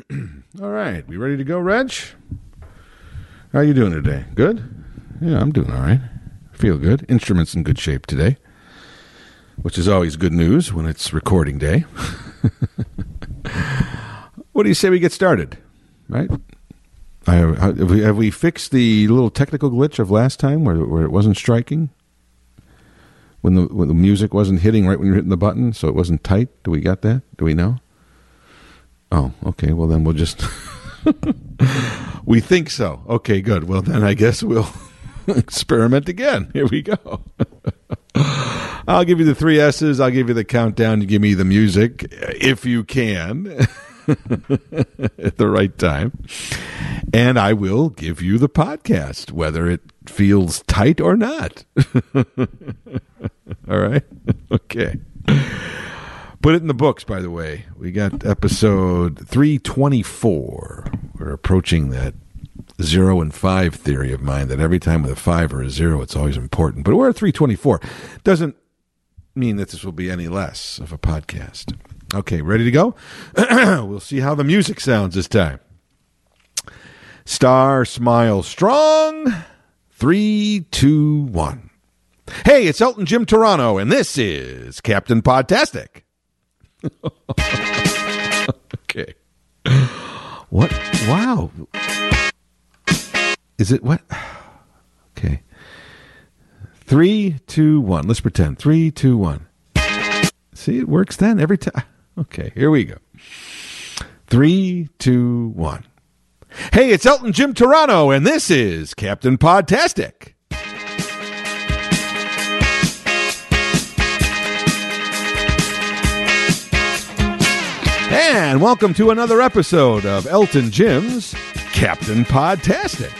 All right, we ready to go, Reg? How you doing today? Good? Yeah, I'm doing all right. Feel good. Instruments in good shape today, which is always good news when it's recording day. what do you say we get started? Right? I, have, we, have we fixed the little technical glitch of last time where, where it wasn't striking? When the, when the music wasn't hitting right when you're hitting the button, so it wasn't tight? Do we got that? Do we know? Oh, okay. Well, then we'll just. we think so. Okay, good. Well, then I guess we'll experiment again. Here we go. I'll give you the three S's. I'll give you the countdown. You give me the music uh, if you can at the right time. And I will give you the podcast, whether it feels tight or not. All right? Okay. Put it in the books, by the way. We got episode 324. We're approaching that zero and five theory of mine that every time with a five or a zero, it's always important. But we're at 324. Doesn't mean that this will be any less of a podcast. Okay, ready to go? we'll see how the music sounds this time. Star Smile Strong. Three, two, one. Hey, it's Elton Jim Toronto, and this is Captain Podtastic. okay. What? Wow. Is it what? Okay. Three, two, one. Let's pretend. Three, two, one. See, it works then every time. Okay, here we go. Three, two, one. Hey, it's Elton Jim Toronto, and this is Captain Podtastic. And welcome to another episode of Elton Jim's Captain Podtastic.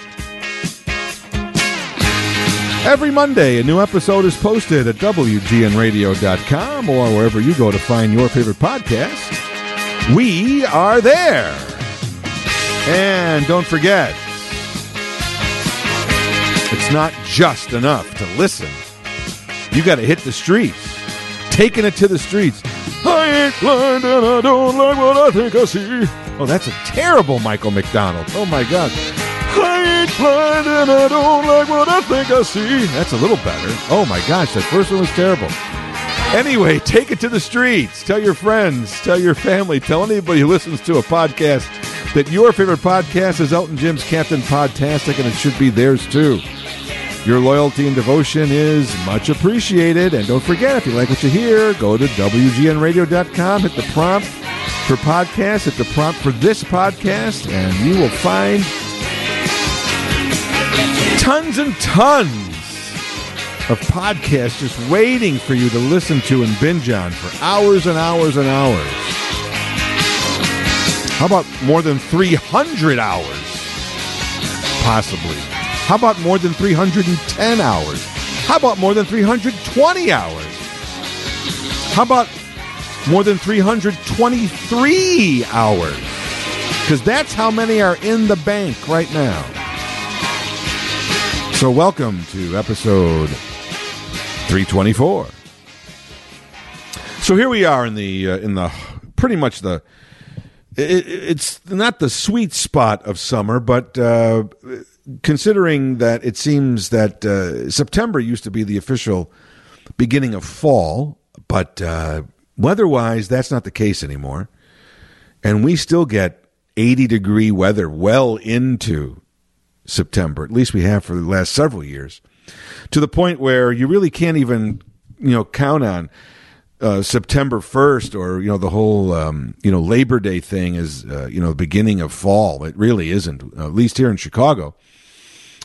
Every Monday, a new episode is posted at WGNRadio.com or wherever you go to find your favorite podcast. We are there. And don't forget, it's not just enough to listen. You got to hit the streets, taking it to the streets. I ain't blind and I don't like what I think I see. Oh, that's a terrible Michael McDonald. Oh my God. I ain't blind and I don't like what I think I see. That's a little better. Oh my gosh, that first one was terrible. Anyway, take it to the streets. Tell your friends, tell your family, tell anybody who listens to a podcast that your favorite podcast is Elton Jim's Captain Podtastic, and it should be theirs too. Your loyalty and devotion is much appreciated. And don't forget, if you like what you hear, go to WGNRadio.com, hit the prompt for podcast, hit the prompt for this podcast, and you will find tons and tons of podcasts just waiting for you to listen to and binge on for hours and hours and hours. How about more than 300 hours? Possibly. How about more than 310 hours? How about more than 320 hours? How about more than 323 hours? Because that's how many are in the bank right now. So, welcome to episode 324. So here we are in the uh, in the pretty much the it, it's not the sweet spot of summer, but uh, considering that it seems that uh, September used to be the official beginning of fall, but uh, weather-wise, that's not the case anymore, and we still get 80 degree weather well into September. At least we have for the last several years, to the point where you really can't even you know count on. Uh, September 1st or you know the whole um, you know Labor Day thing is uh, you know the beginning of fall it really isn't at least here in Chicago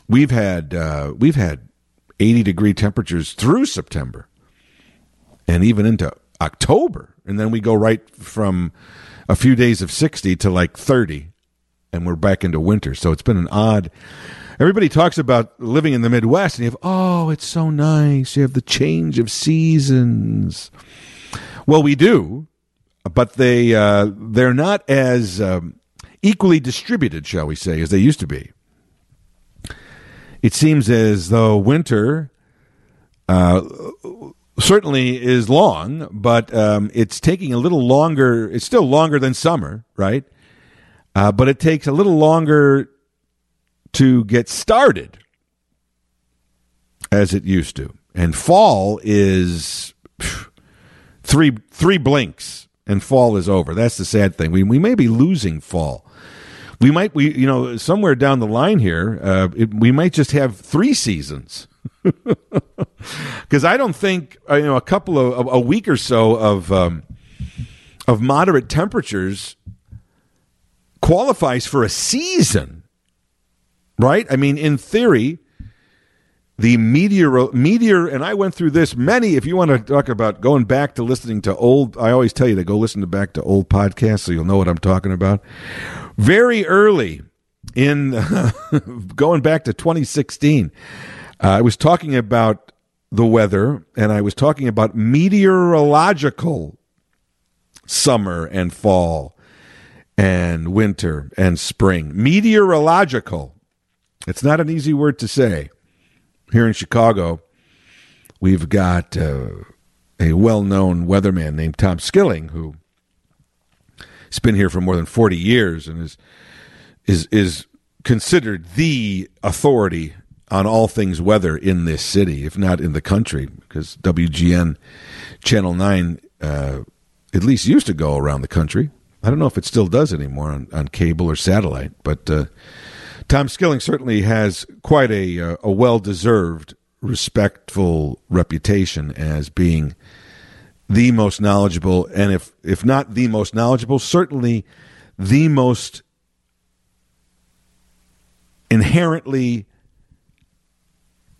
we've had uh, we've had 80 degree temperatures through September and even into October. And then we go right from a few days of 60 to like 30 and we're back into winter. So it's been an odd everybody talks about living in the Midwest and you have oh it's so nice. You have the change of seasons. Well, we do, but they uh, they're not as um, equally distributed, shall we say, as they used to be. It seems as though winter uh, certainly is long, but um, it's taking a little longer. It's still longer than summer, right? uh, but it takes a little longer to get started as it used to. And fall is three three blinks and fall is over. That's the sad thing. We we may be losing fall. We might we you know somewhere down the line here uh, it, we might just have three seasons. Because I don't think uh, you know a couple of a week or so of um, of moderate temperatures qualifies for a season, right? I mean, in theory, the meteor meteor and I went through this many if you want to talk about going back to listening to old I always tell you to go listen to back to old podcasts so you'll know what I'm talking about very early in going back to 2016 uh, I was talking about the weather and I was talking about meteorological summer and fall and winter and spring. Meteorological. It's not an easy word to say. Here in Chicago, we've got uh, a well known weatherman named Tom Skilling who has been here for more than 40 years and is, is, is considered the authority on all things weather in this city, if not in the country, because WGN Channel 9 uh, at least used to go around the country. I don't know if it still does anymore on, on cable or satellite, but uh, Tom Skilling certainly has quite a, uh, a well deserved, respectful reputation as being the most knowledgeable, and if, if not the most knowledgeable, certainly the most inherently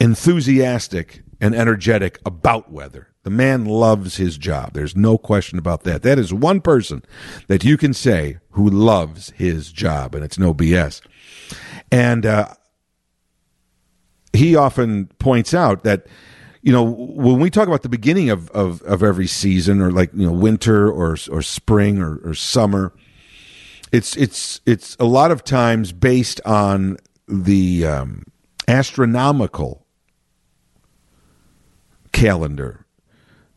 enthusiastic and energetic about weather. The man loves his job. There's no question about that. That is one person that you can say who loves his job, and it's no BS. And uh, he often points out that, you know, when we talk about the beginning of, of, of every season or like, you know, winter or, or spring or, or summer, it's, it's, it's a lot of times based on the um, astronomical calendar.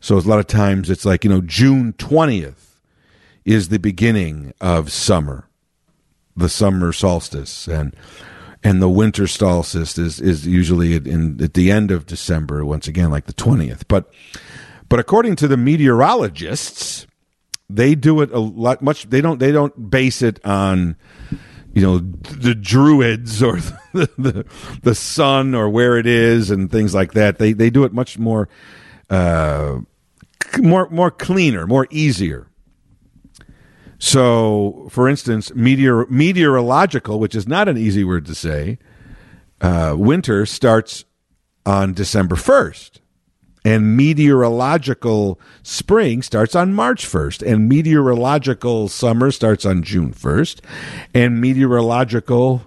So a lot of times it's like, you know, June 20th is the beginning of summer the summer solstice and and the winter solstice is is usually in at the end of December once again like the 20th but but according to the meteorologists they do it a lot much they don't they don't base it on you know the druids or the, the, the sun or where it is and things like that. They they do it much more uh more more cleaner more easier so, for instance, meteor, meteorological, which is not an easy word to say, uh, winter starts on December 1st. And meteorological spring starts on March 1st. And meteorological summer starts on June 1st. And meteorological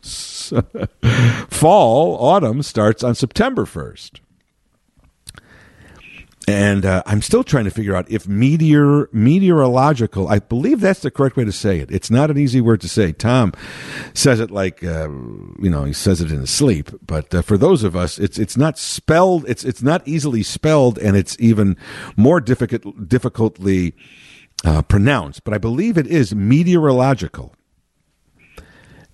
fall, autumn starts on September 1st and uh, I'm still trying to figure out if meteor meteorological. I believe that's the correct way to say it. It's not an easy word to say. Tom says it like uh, you know he says it in his sleep, but uh, for those of us, it's it's not spelled. It's it's not easily spelled, and it's even more difficult difficultly uh, pronounced. But I believe it is meteorological.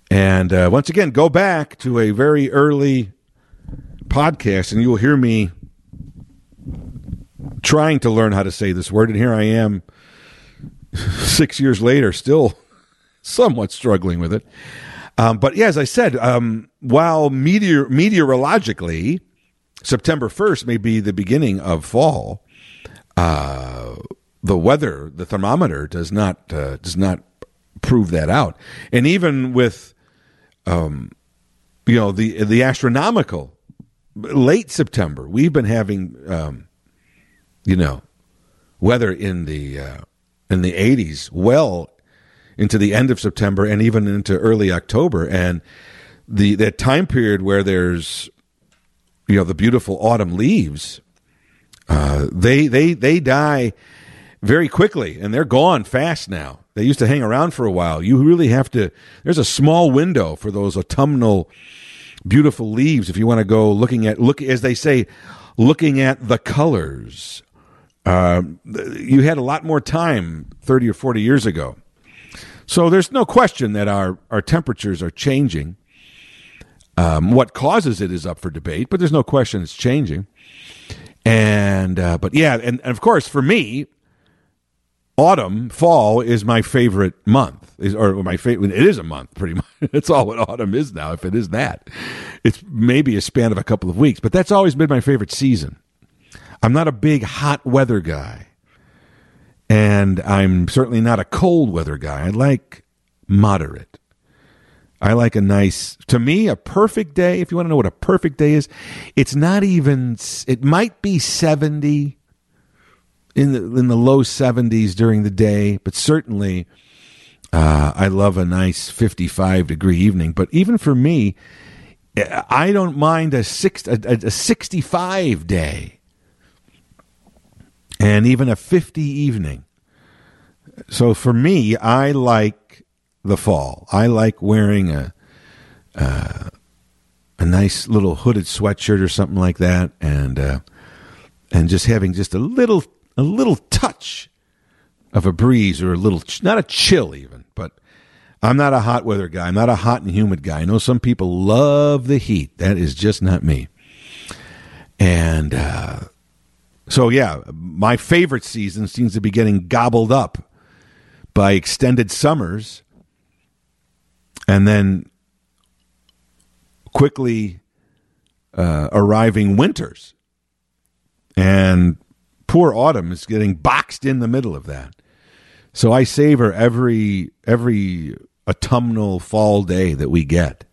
And uh, once again, go back to a very early podcast, and you will hear me trying to learn how to say this word, and here I am, six years later, still somewhat struggling with it. Um, but yeah, as I said, um, while meteor meteorologically, September first may be the beginning of fall. Uh, the weather, the thermometer does not uh, does not prove that out, and even with, um, you know, the the astronomical late September, we've been having um, you know, weather in the uh, in the 80s, well into the end of September and even into early October, and the that time period where there's you know the beautiful autumn leaves, uh, they they they die very quickly and they're gone fast now. They used to hang around for a while. You really have to. There's a small window for those autumnal beautiful leaves if you want to go looking at look as they say looking at the colors uh, you had a lot more time 30 or 40 years ago. So there's no question that our, our temperatures are changing. Um, what causes it is up for debate, but there's no question it's changing. And uh, but yeah, and, and of course for me, autumn, fall is my favorite month. Is or my favorite. It is a month, pretty much. That's all what autumn is now. If it is that, it's maybe a span of a couple of weeks. But that's always been my favorite season. I'm not a big hot weather guy, and I'm certainly not a cold weather guy. I like moderate. I like a nice, to me, a perfect day. If you want to know what a perfect day is, it's not even, it might be 70 in the, in the low 70s during the day, but certainly uh, I love a nice 55 degree evening. But even for me, I don't mind a, six, a, a 65 day and even a 50 evening. So for me, I like the fall. I like wearing a uh, a nice little hooded sweatshirt or something like that, and uh, and just having just a little a little touch of a breeze or a little not a chill even, but I'm not a hot weather guy. I'm not a hot and humid guy. I know some people love the heat. That is just not me. And uh, so yeah, my favorite season seems to be getting gobbled up by extended summers and then quickly uh, arriving winters. And poor autumn is getting boxed in the middle of that. So I savor every every autumnal fall day that we get,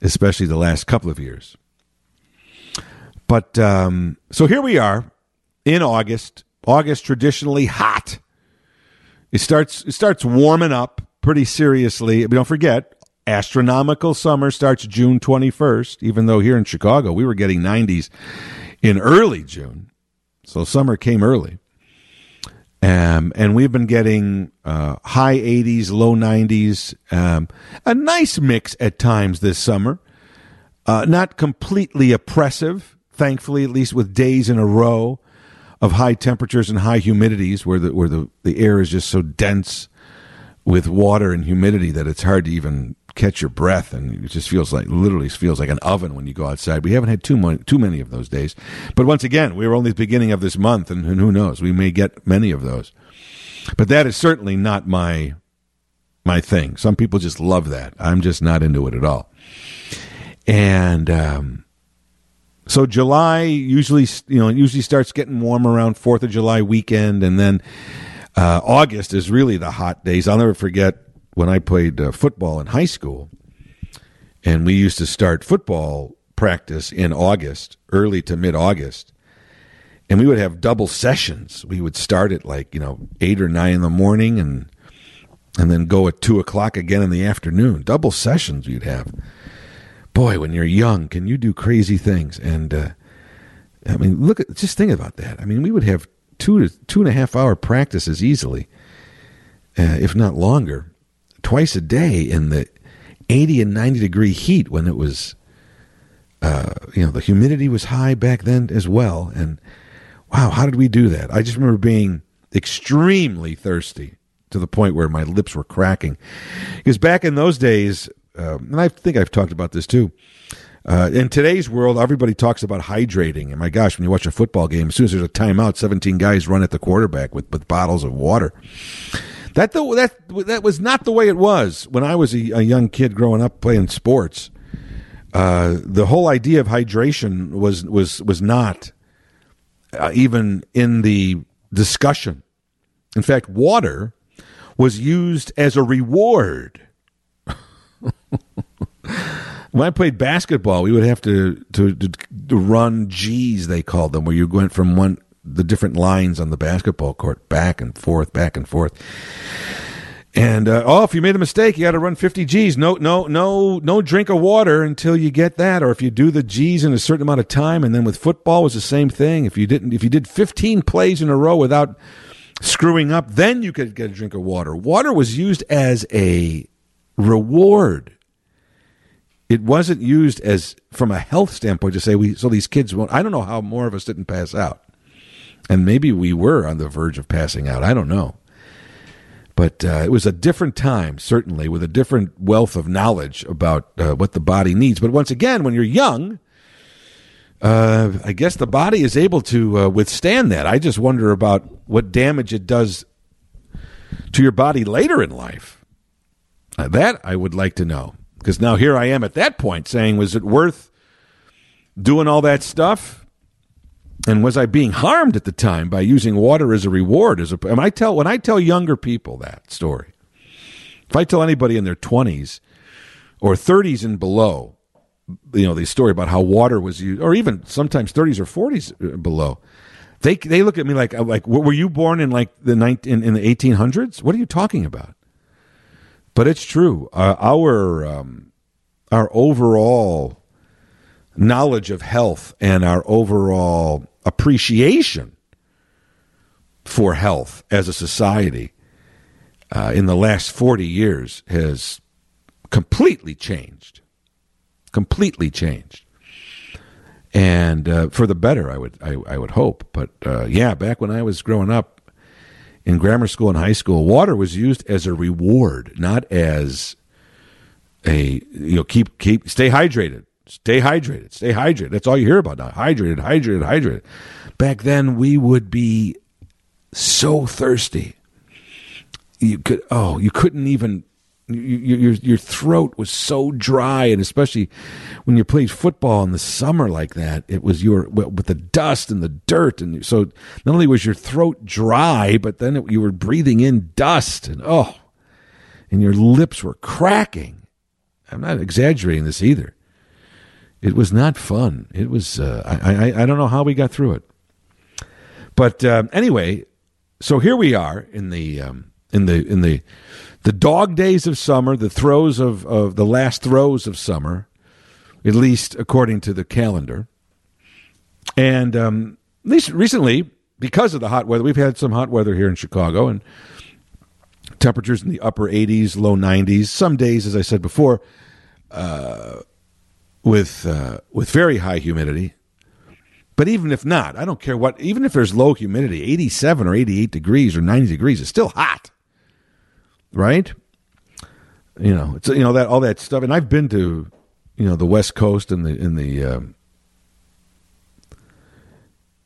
especially the last couple of years. But um, so here we are in August. August traditionally hot. It starts it starts warming up pretty seriously. But don't forget, astronomical summer starts June 21st, even though here in Chicago we were getting 90s in early June. So summer came early. Um, and we've been getting uh, high 80s, low 90s, um, a nice mix at times this summer. Uh, not completely oppressive, thankfully, at least with days in a row of high temperatures and high humidities where the, where the, the air is just so dense with water and humidity that it's hard to even catch your breath, and it just feels like literally feels like an oven when you go outside. We haven't had too many, too many of those days, but once again, we are only the beginning of this month, and, and who knows, we may get many of those. But that is certainly not my my thing. Some people just love that. I'm just not into it at all. And um, so July usually, you know, usually starts getting warm around Fourth of July weekend, and then uh, August is really the hot days. I'll never forget when I played uh, football in high school, and we used to start football practice in August, early to mid August, and we would have double sessions. We would start at like you know eight or nine in the morning, and and then go at two o'clock again in the afternoon. Double sessions you'd have. Boy, when you're young, can you do crazy things? And uh, I mean, look at just think about that. I mean, we would have two to two and a half hour practices easily, uh, if not longer, twice a day in the 80 and 90 degree heat when it was, uh, you know, the humidity was high back then as well. And wow, how did we do that? I just remember being extremely thirsty to the point where my lips were cracking. Because back in those days, um, and I think I've talked about this too, uh, in today's world, everybody talks about hydrating. And my gosh, when you watch a football game, as soon as there's a timeout, 17 guys run at the quarterback with, with bottles of water. That, the, that, that was not the way it was when I was a, a young kid growing up playing sports. Uh, the whole idea of hydration was, was, was not uh, even in the discussion. In fact, water was used as a reward. When I played basketball, we would have to, to, to run G's, they called them, where you went from one the different lines on the basketball court, back and forth, back and forth. And uh, oh, if you made a mistake, you got to run 50 G's. No, no, no, no drink of water until you get that. Or if you do the G's in a certain amount of time, and then with football was the same thing. If you didn't, if you did 15 plays in a row without screwing up, then you could get a drink of water. Water was used as a reward it wasn't used as from a health standpoint to say we so these kids won't i don't know how more of us didn't pass out and maybe we were on the verge of passing out i don't know But uh, it was a different time, certainly, with a different wealth of knowledge about uh, what the body needs. But once again, when you're young, uh, I guess the body is able to uh, withstand that. I just wonder about what damage it does to your body later in life. Uh, that I would like to know. Because now here I am at that point saying, was it worth doing all that stuff? And was I being harmed at the time by using water as a reward? As a, and I tell when I tell younger people that story, if I tell anybody in their twenties or thirties and below, you know, the story about how water was used, or even sometimes thirties or forties uh, below, they they look at me like like were you born in like the 19, in, in the eighteen hundreds? What are you talking about? But it's true. Uh, our um, our overall knowledge of health and our overall appreciation for health as a society uh, in the last 40 years has completely changed. Completely changed. And uh, for the better, I would I, I would hope. But uh, yeah, back when I was growing up in grammar school and high school, water was used as a reward, not as a you know keep keep stay hydrated Stay hydrated. Stay hydrated. That's all you hear about now. Hydrated, hydrated, hydrated. Back then, we would be so thirsty. You could, oh, you couldn't even. You, your your throat was so dry, and especially when you played football in the summer like that, it was your with the dust and the dirt, and so not only was your throat dry, but then it, you were breathing in dust, and oh, and your lips were cracking. I'm not exaggerating this either. It was not fun. It was. Uh, I, I, I don't know how we got through it, but uh, anyway, so here we are in the um, in the in the the dog days of summer, the throes of, of the last throes of summer, at least according to the calendar. And um, at least recently, because of the hot weather, we've had some hot weather here in Chicago, and temperatures in the upper 80s, low 90s. Some days, as I said before, uh, with uh, with very high humidity. But even if not, I don't care what. Even if there's low humidity, eighty-seven or eighty-eight degrees or ninety degrees it's still hot, right? You know, it's you know that all that stuff. And I've been to you know the West Coast and the in the um,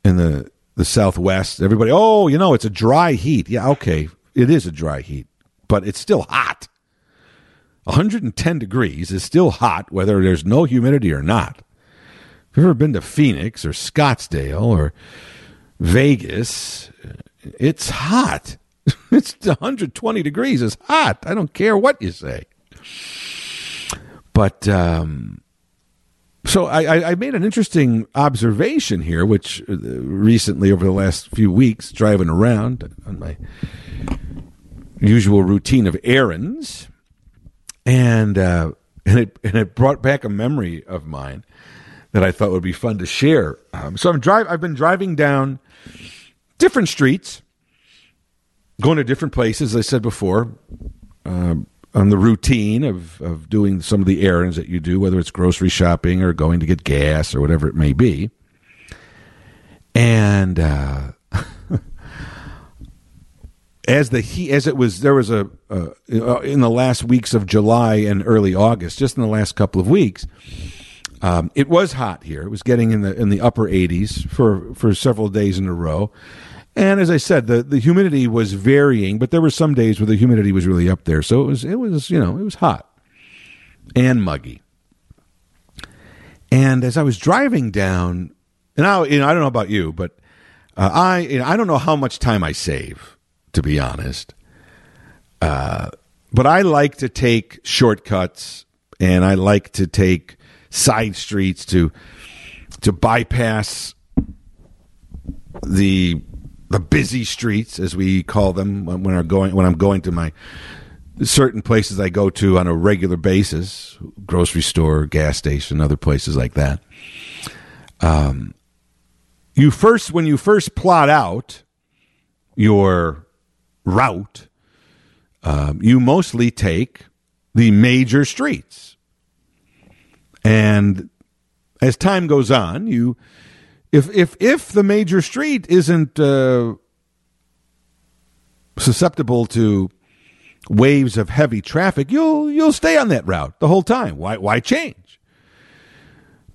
in the the Southwest. Everybody, oh, you know, it's a dry heat. Yeah, okay, it is a dry heat, but it's still hot. 110 degrees is still hot whether there's no humidity or not. If you've ever been to Phoenix or Scottsdale or Vegas, it's hot. It's 120 degrees. It's hot. I don't care what you say. But um, so I, I, made an interesting observation here, which uh, recently over the last few weeks, driving around on my usual routine of errands, and uh, and it and it brought back a memory of mine that I thought would be fun to share. Um, so I'm drive. I've been driving down different streets, going to different places. As I said before, uh, on the routine of of doing some of the errands that you do, whether it's grocery shopping or going to get gas or whatever it may be, and. Uh, as the heat as it was there was a uh, in the last weeks of July and early August, just in the last couple of weeks. Um, it was hot here. It was getting in the in the upper 80s for for several days in a row. And as I said, the, the humidity was varying, but there were some days where the humidity was really up there. So it was it was, you know, it was hot and muggy. And as I was driving down, and I, you know, I don't know about you, but uh, I, you know, I don't know how much time I save to be honest. Uh, but I like to take shortcuts and I like to take side streets to to bypass the the busy streets as we call them when I'm going when I'm going to my certain places I go to on a regular basis, grocery store, gas station, other places like that. Um, you first when you first plot out your route, um, you mostly take the major streets. And as time goes on, you if if if the major street isn't uh, susceptible to waves of heavy traffic, you'll you'll stay on that route the whole time. Why why change?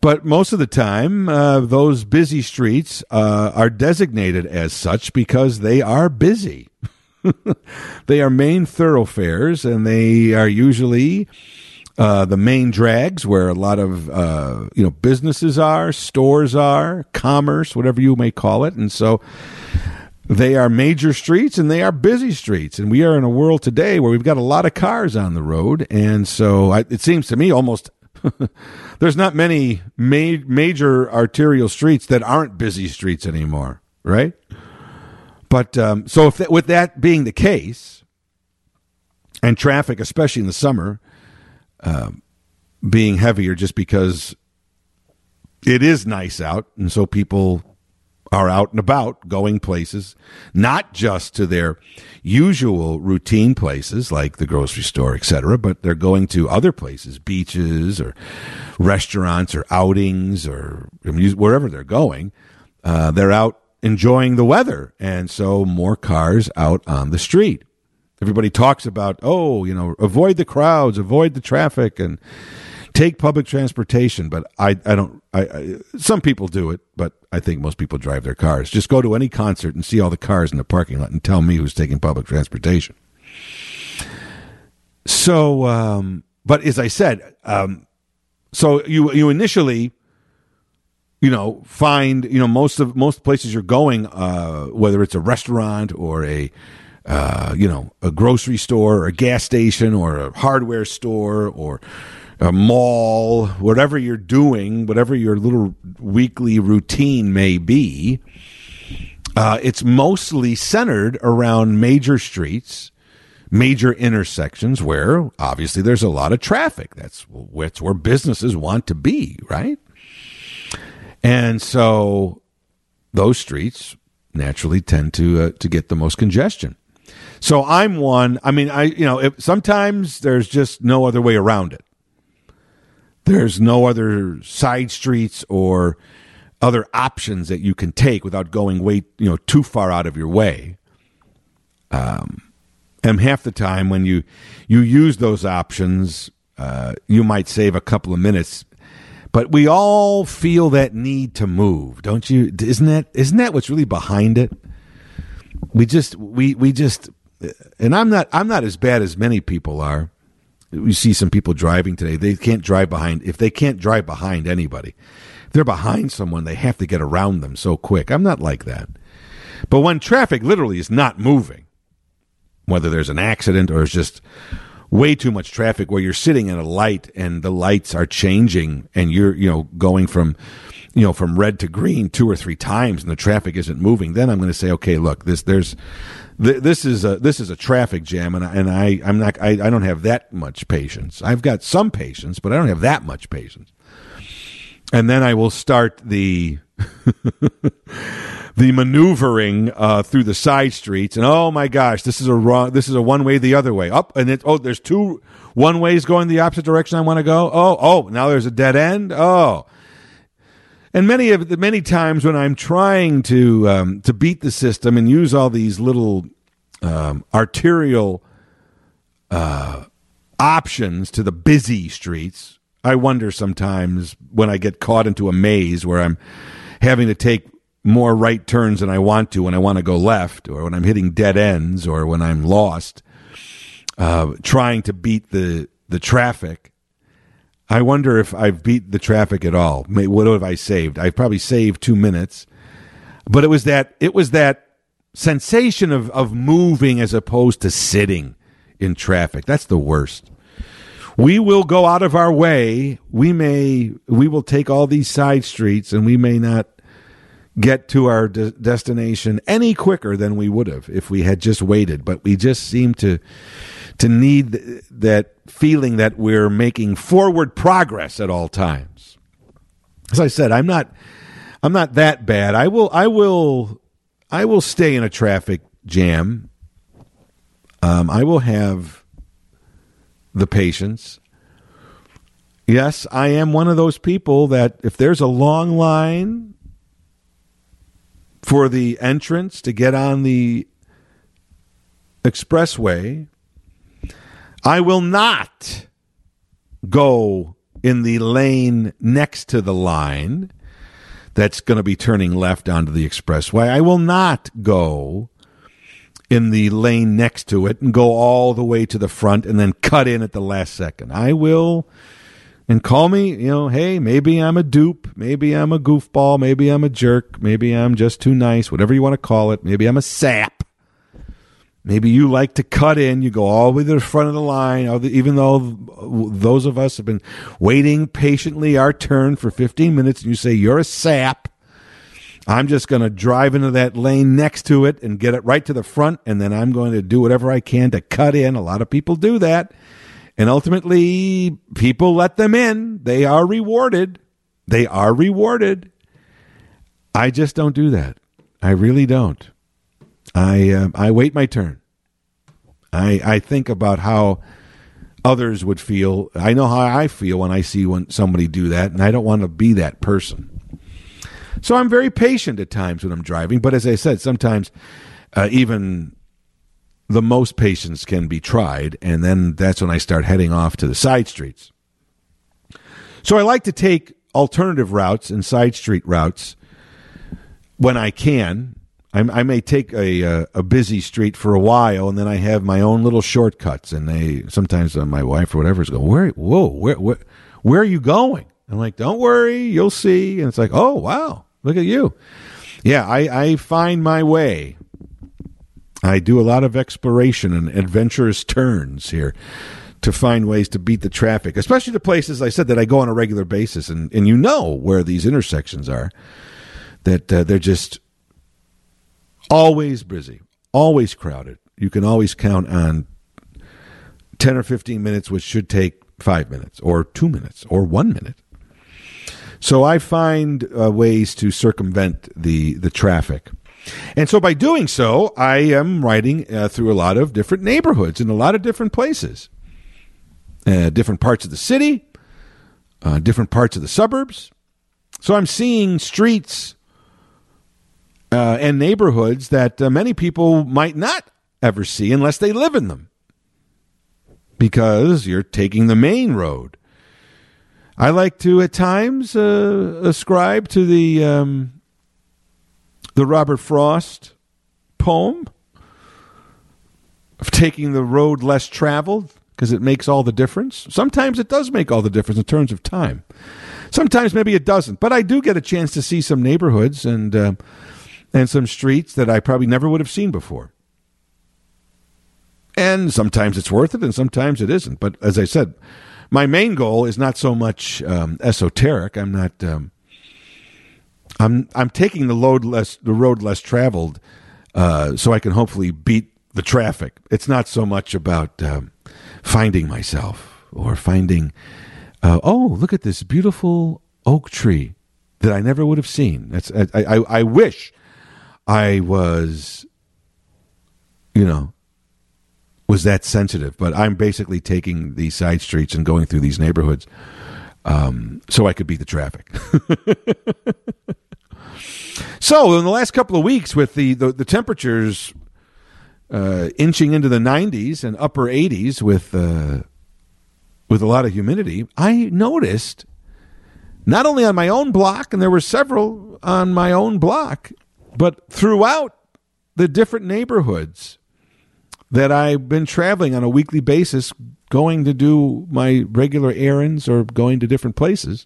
But most of the time, uh, those busy streets uh, are designated as such because they are busy. they are main thoroughfares, and they are usually uh, the main drags where a lot of uh, you know businesses are, stores are, commerce, whatever you may call it, and so they are major streets and they are busy streets. And we are in a world today where we've got a lot of cars on the road, and so I, it seems to me almost. there's not many ma- major arterial streets that aren't busy streets anymore, right? But um, so, if that, with that being the case, and traffic, especially in the summer, uh, being heavier just because it is nice out, and so people are out and about going places, not just to their usual routine places like the grocery store, etc., but they're going to other places, beaches or restaurants or outings or wherever they're going. Uh, they're out enjoying the weather, and so more cars out on the street. Everybody talks about, oh, you know, avoid the crowds, avoid the traffic, and take public transportation. But I, I don't. I, I, some people do it, but I think most people drive their cars. Just go to any concert and see all the cars in the parking lot, and tell me who's taking public transportation. So, um, but as I said, um, so you you initially you know find you know most of most places you're going uh, whether it's a restaurant or a uh, you know, a grocery store or a gas station or a hardware store or a mall, whatever you're doing, whatever your little weekly routine may be, uh, it's mostly centered around major streets, major intersections where obviously there's a lot of traffic. That's, where businesses want to be, right? And so those streets naturally tend to uh, to get the most congestion. So I'm one. I mean, I you know, if, sometimes there's just no other way around it. There's no other side streets or other options that you can take without going way you know too far out of your way. Um, and half the time when you you use those options, uh, you might save a couple of minutes. But we all feel that need to move, don't you? Isn't that isn't that what's really behind it? We just we we just and I'm not I'm not as bad as many people are. We see some people driving today. They can't drive behind if they can't drive behind anybody. If they're behind someone, they have to get around them so quick. I'm not like that. But when traffic literally is not moving, whether there's an accident or it's just way too much traffic where you're sitting in a light and the lights are changing and you're, you know, going from you know from red to green two or three times and the traffic isn't moving then i'm going to say okay look this there's this is a this is a traffic jam, and I, and I I'm not I, I don't have that much patience. I've got some patience, but I don't have that much patience. And then I will start the the maneuvering uh, through the side streets, and oh my gosh, this is a wrong. This is a one way the other way up, and it, oh, there's two one ways going the opposite direction I want to go. Oh, oh, now there's a dead end. Oh, and many of the many times when I'm trying to um, to beat the system and use all these little um, arterial uh, options to the busy streets, I wonder sometimes when I get caught into a maze where I'm having to take more right turns than I want to when I want to go left, or when I'm hitting dead ends, or when I'm lost, uh, trying to beat the the traffic I wonder if I've beat the traffic at all. What have I saved? I've probably saved two minutes, but it was that it was that sensation of of moving as opposed to sitting in traffic. That's the worst. We will go out of our way. We may we will take all these side streets, and we may not get to our de- destination any quicker than we would have if we had just waited. But we just seem to to need that feeling that we're making forward progress at all times. As I said, I'm not I'm not that bad. I will I will I will stay in a traffic jam. Um, I will have the patience. Yes, I am one of those people that if there's a long line for the entrance to get on the expressway, I will not go in the lane next to the line that's going to be turning left onto the expressway. I will not go in the lane next to it and go all the way to the front and then cut in at the last second. I will and call me, you know, hey, maybe I'm a dupe, maybe I'm a goofball, maybe I'm a jerk, maybe I'm just too nice, whatever you want to call it. Maybe I'm a sap. Maybe you like to cut in, you go all the way to the front of the line, even though those of us have been waiting patiently our turn for 15 minutes, and you say, You're a sap. I'm just going to drive into that lane next to it and get it right to the front, and then I'm going to do whatever I can to cut in. A lot of people do that. And ultimately, people let them in. They are rewarded. They are rewarded. I just don't do that. I really don't. I uh, I wait my turn. I I think about how others would feel. I know how I feel when I see when somebody do that, and I don't want to be that person. So I'm very patient at times when I'm driving, but as I said, sometimes uh, even the most patience can be tried, and then that's when I start heading off to the side streets. So I like to take alternative routes and side street routes when I can I, I may take a, a, uh, a busy street for a while, and then I have my own little shortcuts. And they sometimes uh, my wife or whatever is going, "Where? Whoa, where, where? Where are you going?" I'm like, "Don't worry, you'll see." And it's like, "Oh wow, look at you." Yeah, I, I find my way. I do a lot of exploration and adventurous turns here to find ways to beat the traffic, especially the places I said that I go on a regular basis, and, and you know where these intersections are. That uh, they're just always busy, always crowded. You can always count on 10 or 15 minutes, which should take five minutes or two minutes or one minute. So I find uh, ways to circumvent the, the traffic. And so by doing so, I am riding uh, through a lot of different neighborhoods in a lot of different places, uh, different parts of the city, uh, different parts of the suburbs. So I'm seeing streets uh, and neighborhoods that uh, many people might not ever see unless they live in them because you're taking the main road. I like to at times uh, ascribe to the um, the Robert Frost poem of taking the road less traveled because it makes all the difference. Sometimes it does make all the difference in terms of time. Sometimes maybe it doesn't, but I do get a chance to see some neighborhoods and uh, and some streets that I probably never would have seen before. And sometimes it's worth it, and sometimes it isn't. But as I said, my main goal is not so much um, esoteric. I'm not. Um, I'm I'm taking the load less the road less traveled, uh, so I can hopefully beat the traffic. It's not so much about um, finding myself or finding. Uh, oh, look at this beautiful oak tree that I never would have seen. That's I, I, I wish I was, you know, was that sensitive. But I'm basically taking these side streets and going through these neighborhoods um, so I could beat the traffic. so in the last couple of weeks, with the the, the temperatures uh, inching into the 90s and upper 80s with uh, with a lot of humidity, I noticed not only on my own block, and there were several on my own block, but throughout the different neighborhoods that I've been traveling on a weekly basis, going to do my regular errands or going to different places,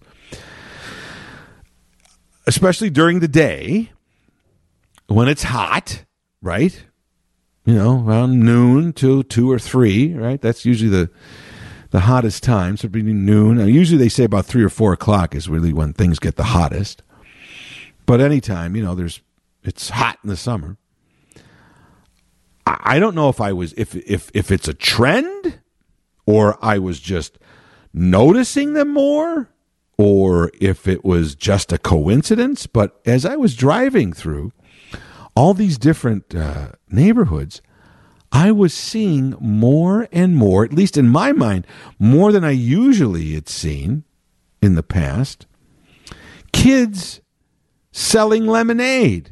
especially during the day when it's hot, right? You know, around noon to two or three, right? That's usually the the hottest time. So between noon, usually they say about three or four o'clock is really when things get the hottest. But anytime, you know, there's it's hot in the summer. I don't know if I was if if if it's a trend or I was just noticing them more or if it was just a coincidence, but as I was driving through all these different uh, neighborhoods, I was seeing more and more, at least in my mind, more than I usually had seen in the past, kids selling lemonade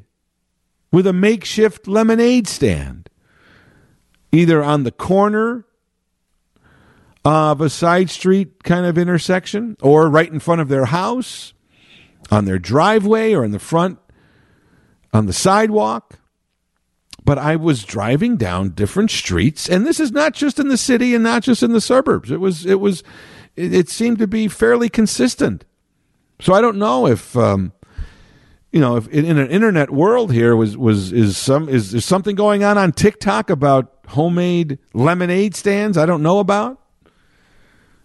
with a makeshift lemonade stand, either on the corner of a side street kind of intersection or right in front of their house, on their driveway or in the front on the sidewalk. But I was driving down different streets, and this is not just in the city and not just in the suburbs. It was, it was, it, seemed to be fairly consistent. So I don't know if, um, you know, if in, an internet world here was was is some is there something going on on TikTok about homemade lemonade stands I don't know about.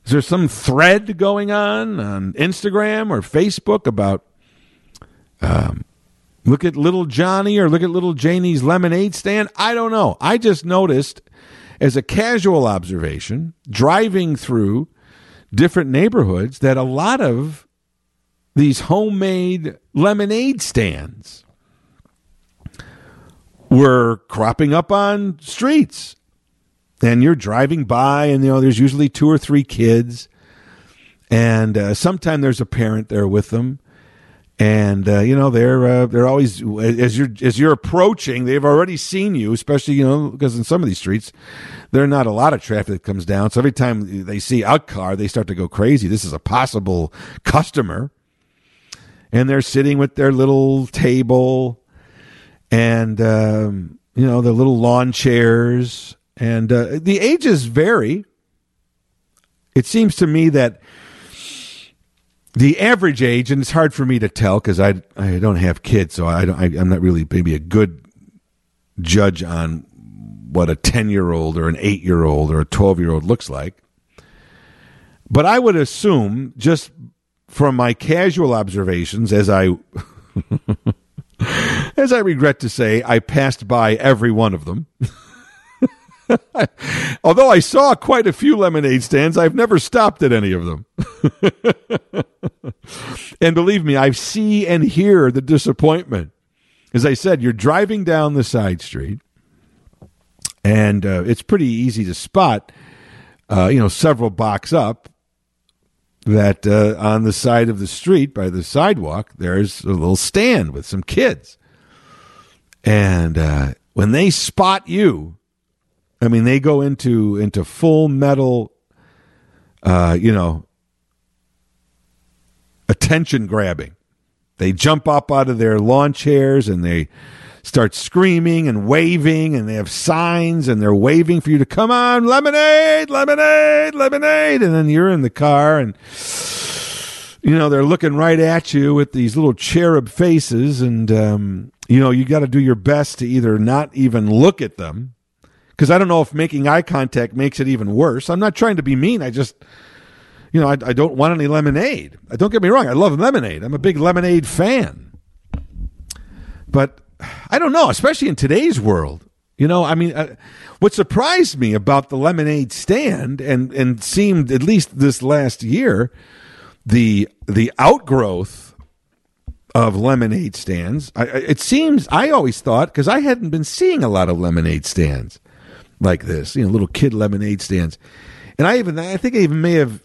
Is there some thread going on on Instagram or Facebook about um, look at little Johnny or look at little Janie's lemonade stand? I don't know. I just noticed as a casual observation driving through different neighborhoods that a lot of these homemade lemonade stands were cropping up on streets. And you're driving by and you know there's usually two or three kids. And uh, sometimes there's a parent there with them. And uh, you know they're uh, they're always as you're as you're approaching they've already seen you especially you know because in some of these streets there's not a lot of traffic that comes down. So every time they see a car they start to go crazy. This is a possible customer and they're sitting with their little table and um, you know the little lawn chairs and uh, the ages vary. It seems to me that the average age, and it's hard for me to tell because I I don't have kids, so I don't. I, I'm not really maybe a good judge on what a ten year old or an eight year old or a twelve year old looks like. But I would assume, just from my casual observations, as I as I regret to say, I passed by every one of them. Although I saw quite a few lemonade stands, I've never stopped at any of them. and believe me, I see and hear the disappointment. As I said, you're driving down the side street, and uh, it's pretty easy to spot, uh, you know, several blocks up, that uh, on the side of the street by the sidewalk, there's a little stand with some kids. And uh, when they spot you, I mean, they go into into full metal, uh, you know, attention grabbing. They jump up out of their lawn chairs and they start screaming and waving, and they have signs and they're waving for you to come on, lemonade, lemonade, lemonade, and then you're in the car and. You know they're looking right at you with these little cherub faces, and um, you know you got to do your best to either not even look at them because I don't know if making eye contact makes it even worse. I'm not trying to be mean. I just, you know, I, I don't want any lemonade. Don't get me wrong. I love lemonade. I'm a big lemonade fan. But I don't know, especially in today's world. You know, I mean, uh, what surprised me about the lemonade stand and and seemed at least this last year, the the outgrowth of lemonade stands. I, it seems I always thought because I hadn't been seeing a lot of lemonade stands like this, you know, little kid lemonade stands. And I even, I think I even may have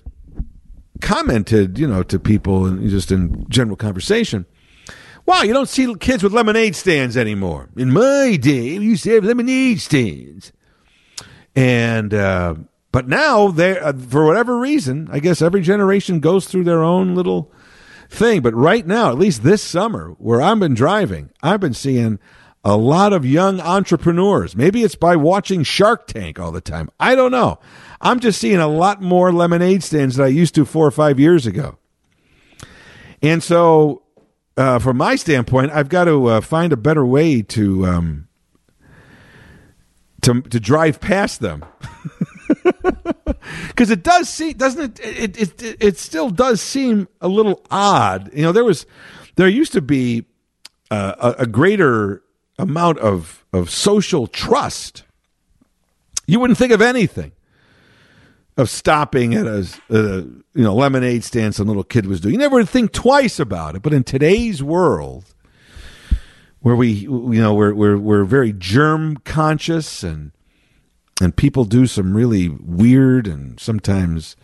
commented, you know, to people and just in general conversation. Wow, you don't see kids with lemonade stands anymore. In my day, we used to have lemonade stands. And, uh, but now, uh, for whatever reason, I guess every generation goes through their own little thing. But right now, at least this summer, where I've been driving, I've been seeing a lot of young entrepreneurs. Maybe it's by watching Shark Tank all the time. I don't know. I'm just seeing a lot more lemonade stands than I used to four or five years ago. And so, uh, from my standpoint, I've got to uh, find a better way to um, to to drive past them. Because it does seem, doesn't it, it? It it still does seem a little odd. You know, there was, there used to be uh, a, a greater amount of, of social trust, you wouldn't think of anything of stopping at a, a, you know lemonade stand some little kid was doing. You never think twice about it. But in today's world, where we you know we're we're we're very germ conscious and and people do some really weird and sometimes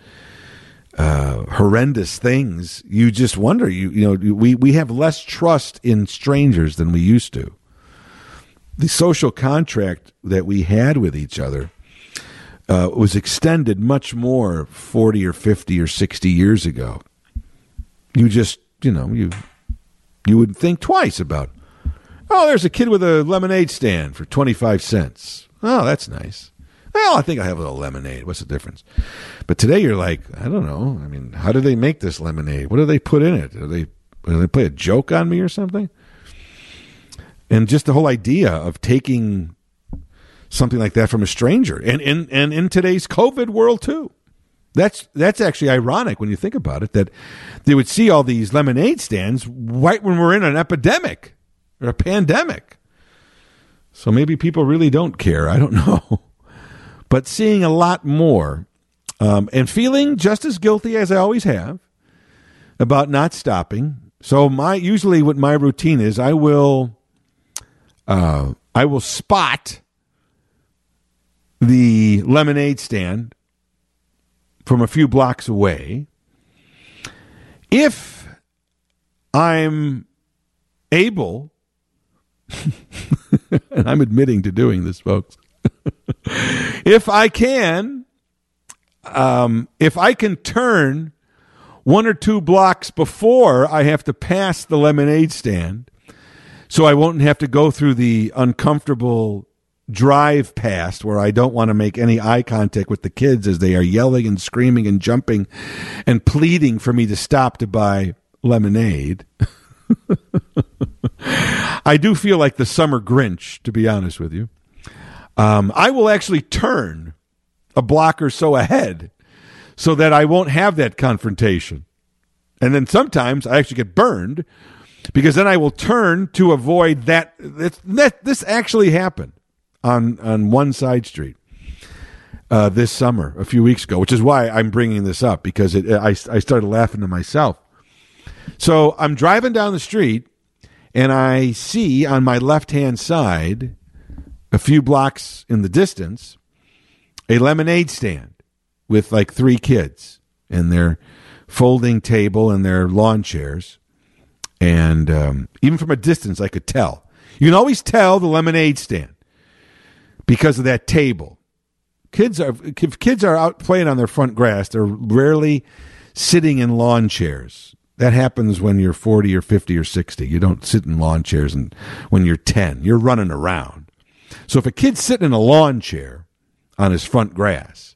uh, horrendous things. You just wonder. You you know we we have less trust in strangers than we used to the social contract that we had with each other uh, was extended much more 40 or 50 or 60 years ago. You just, you know, you you would think twice about, oh, there's a kid with a lemonade stand for 25 cents. Oh, that's nice. Well, I think I have a little lemonade. What's the difference? But today you're like, I don't know. I mean, how do they make this lemonade? What do they put in it? Do they, do they play a joke on me or something? And just the whole idea of taking something like that from a stranger, and in and in today's COVID world too. That's that's actually ironic when you think about it. That they would see all these lemonade stands right when we're in an epidemic or a pandemic. So maybe people really don't care. I don't know, but seeing a lot more um, and feeling just as guilty as I always have about not stopping. So my usually what my routine is, I will uh, I will spot the lemonade stand from a few blocks away. If I'm able, and I'm admitting to doing this, folks, if I can, um, if I can turn one or two blocks before I have to pass the lemonade stand, so I won't have to go through the uncomfortable drive past where I don't want to make any eye contact with the kids as they are yelling and screaming and jumping and pleading for me to stop to buy lemonade. I do feel like the summer Grinch, to be honest with you. Um, I will actually turn a block or so ahead so that I won't have that confrontation. And then sometimes I actually get burned because then I will turn to avoid that. that this actually happened on on one side street uh, this summer a few weeks ago, which is why I'm bringing this up because it, I I started laughing to myself. So I'm driving down the street and I see on my left hand side, a few blocks in the distance, a lemonade stand with like three kids and their folding table and their lawn chairs. And um, even from a distance, I could tell. You can always tell the lemonade stand because of that table. Kids are if kids are out playing on their front grass, they're rarely sitting in lawn chairs. That happens when you're 40 or 50 or 60. You don't sit in lawn chairs and when you're 10. You're running around. So if a kid's sitting in a lawn chair on his front grass,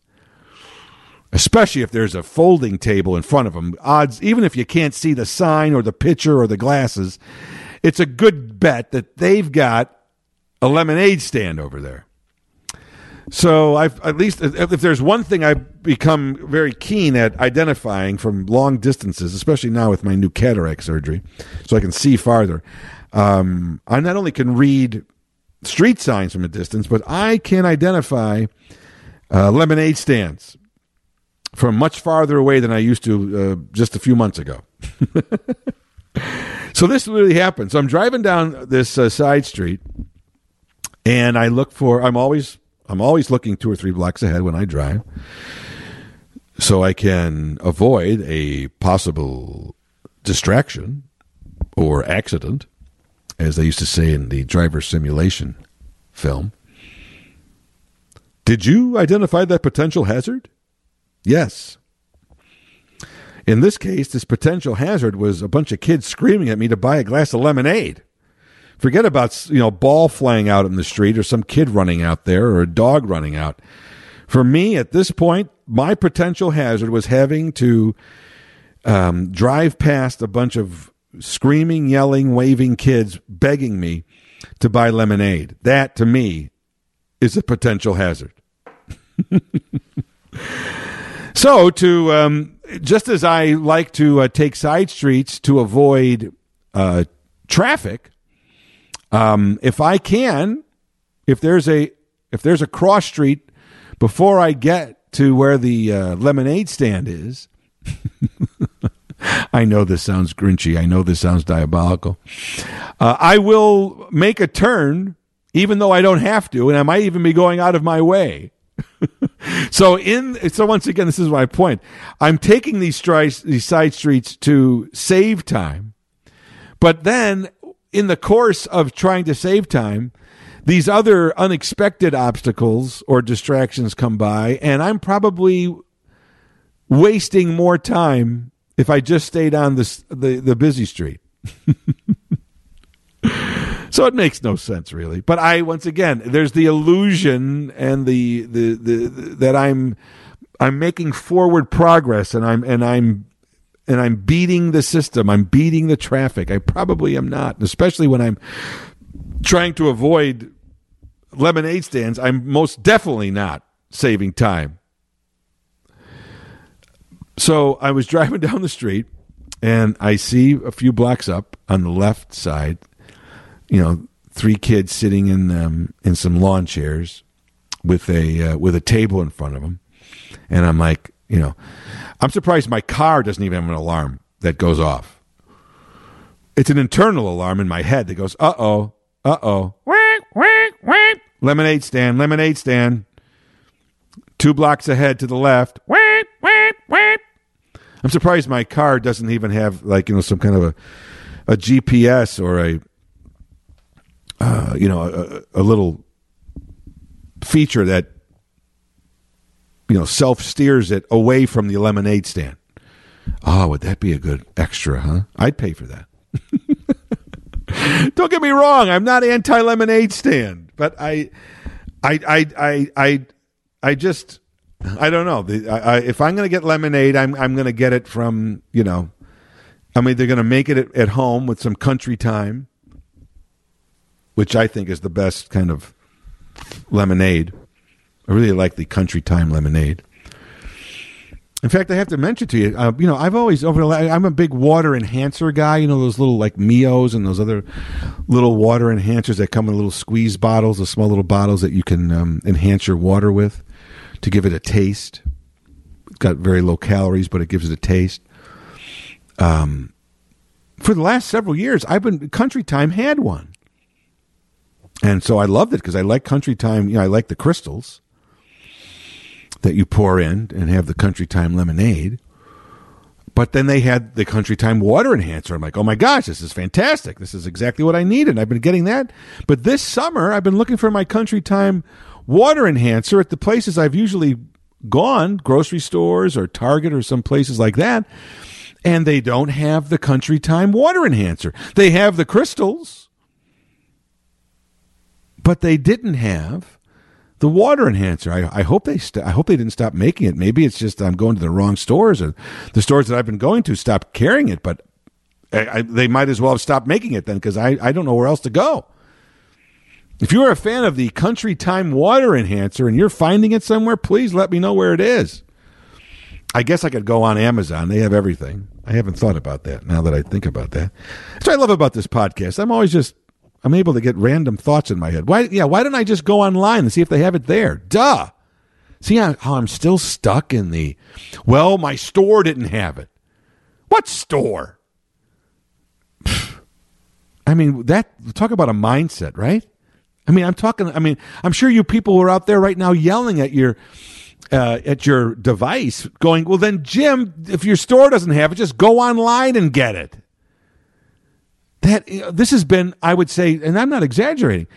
especially if there's a folding table in front of him, odds even if you can't see the sign or the picture or the glasses, it's a good bet that they've got a lemonade stand over there. So I've at least if there's one thing I've become very keen at identifying from long distances, especially now with my new cataract surgery, so I can see farther. Um, I not only can read street signs from a distance, but I can identify uh, lemonade stands from much farther away than I used to uh, just a few months ago. so this really happened. So I'm driving down this uh, side street, and I look for. I'm always I'm always looking two or three blocks ahead when I drive so I can avoid a possible distraction or accident, as they used to say in the driver simulation film. Did you identify that potential hazard? Yes. In this case, this potential hazard was a bunch of kids screaming at me to buy a glass of lemonade. Forget about you know ball flying out in the street or some kid running out there or a dog running out. For me, at this point, my potential hazard was having to um, drive past a bunch of screaming, yelling, waving kids begging me to buy lemonade. That, to me, is a potential hazard. so, to um, just as I like to uh, take side streets to avoid uh, traffic, um, if I can, if there's a if there's a cross street before I get to where the uh, lemonade stand is. I know this sounds grinchy. I know this sounds diabolical. Uh, I will make a turn, even though I don't have to, and I might even be going out of my way. so in so once again, this is my point. I'm taking these, stri- these side streets to save time, but then in the course of trying to save time, these other unexpected obstacles or distractions come by, and I'm probably wasting more time if I just stayed on the, the busy street. so it makes no sense really. But I once again, there's the illusion and the, the, the that I'm I'm making forward progress and I'm and I'm and I'm beating the system. I'm beating the traffic. I probably am not, especially when I'm trying to avoid lemonade stands. I'm most definitely not saving time. So I was driving down the street and I see a few blocks up on the left side, you know, three kids sitting in um, in some lawn chairs with a uh, with a table in front of them, and I'm like, you know, I'm surprised my car doesn't even have an alarm that goes off. It's an internal alarm in my head that goes, uh oh, uh oh, weep lemonade stand, lemonade stand. Two blocks ahead to the left. I'm surprised my car doesn't even have like you know some kind of a a GPS or a uh, you know a, a little feature that you know self steers it away from the lemonade stand. Oh, would that be a good extra, huh? I'd pay for that. Don't get me wrong, I'm not anti lemonade stand, but I, I, I, I, I, I just, I don't know. I, I, if I'm going to get lemonade, I'm I'm going to get it from you know, I mean they're going to make it at, at home with some country time, which I think is the best kind of lemonade. I really like the country time lemonade. In fact, I have to mention to you, uh, you know, I've always over. I'm a big water enhancer guy. You know, those little like Mios and those other little water enhancers that come in little squeeze bottles, the small little bottles that you can um, enhance your water with to give it a taste. It's got very low calories, but it gives it a taste. Um, for the last several years, I've been Country Time had one, and so I loved it because I like Country Time. You know, I like the crystals that you pour in and have the Country Time lemonade. But then they had the Country Time water enhancer. I'm like, oh my gosh, this is fantastic. This is exactly what I needed. I've been getting that. But this summer, I've been looking for my Country Time water enhancer at the places I've usually gone, grocery stores or Target or some places like that. And they don't have the Country Time water enhancer. They have the crystals, but they didn't have the water enhancer. I, I hope they st- I hope they didn't stop making it. Maybe it's just I'm going to the wrong stores, or the stores that I've been going to stopped carrying it. But I, I, they might as well have stopped making it then, because I, I don't know where else to go. If you're a fan of the Country Time water enhancer and you're finding it somewhere, please let me know where it is. I guess I could go on Amazon. They have everything. I haven't thought about that now that I think about that. That's what I love about this podcast. I'm always just I'm able to get random thoughts in my head. Why? Yeah. Why don't I just go online and see if they have it there? Duh. See how, how I'm still stuck in the. Well, my store didn't have it. What store? I mean, that talk about a mindset, right? I mean, I'm talking. I mean, I'm sure you people are out there right now yelling at your uh, at your device, going, "Well, then, Jim, if your store doesn't have it, just go online and get it." That this has been, I would say, and I'm not exaggerating.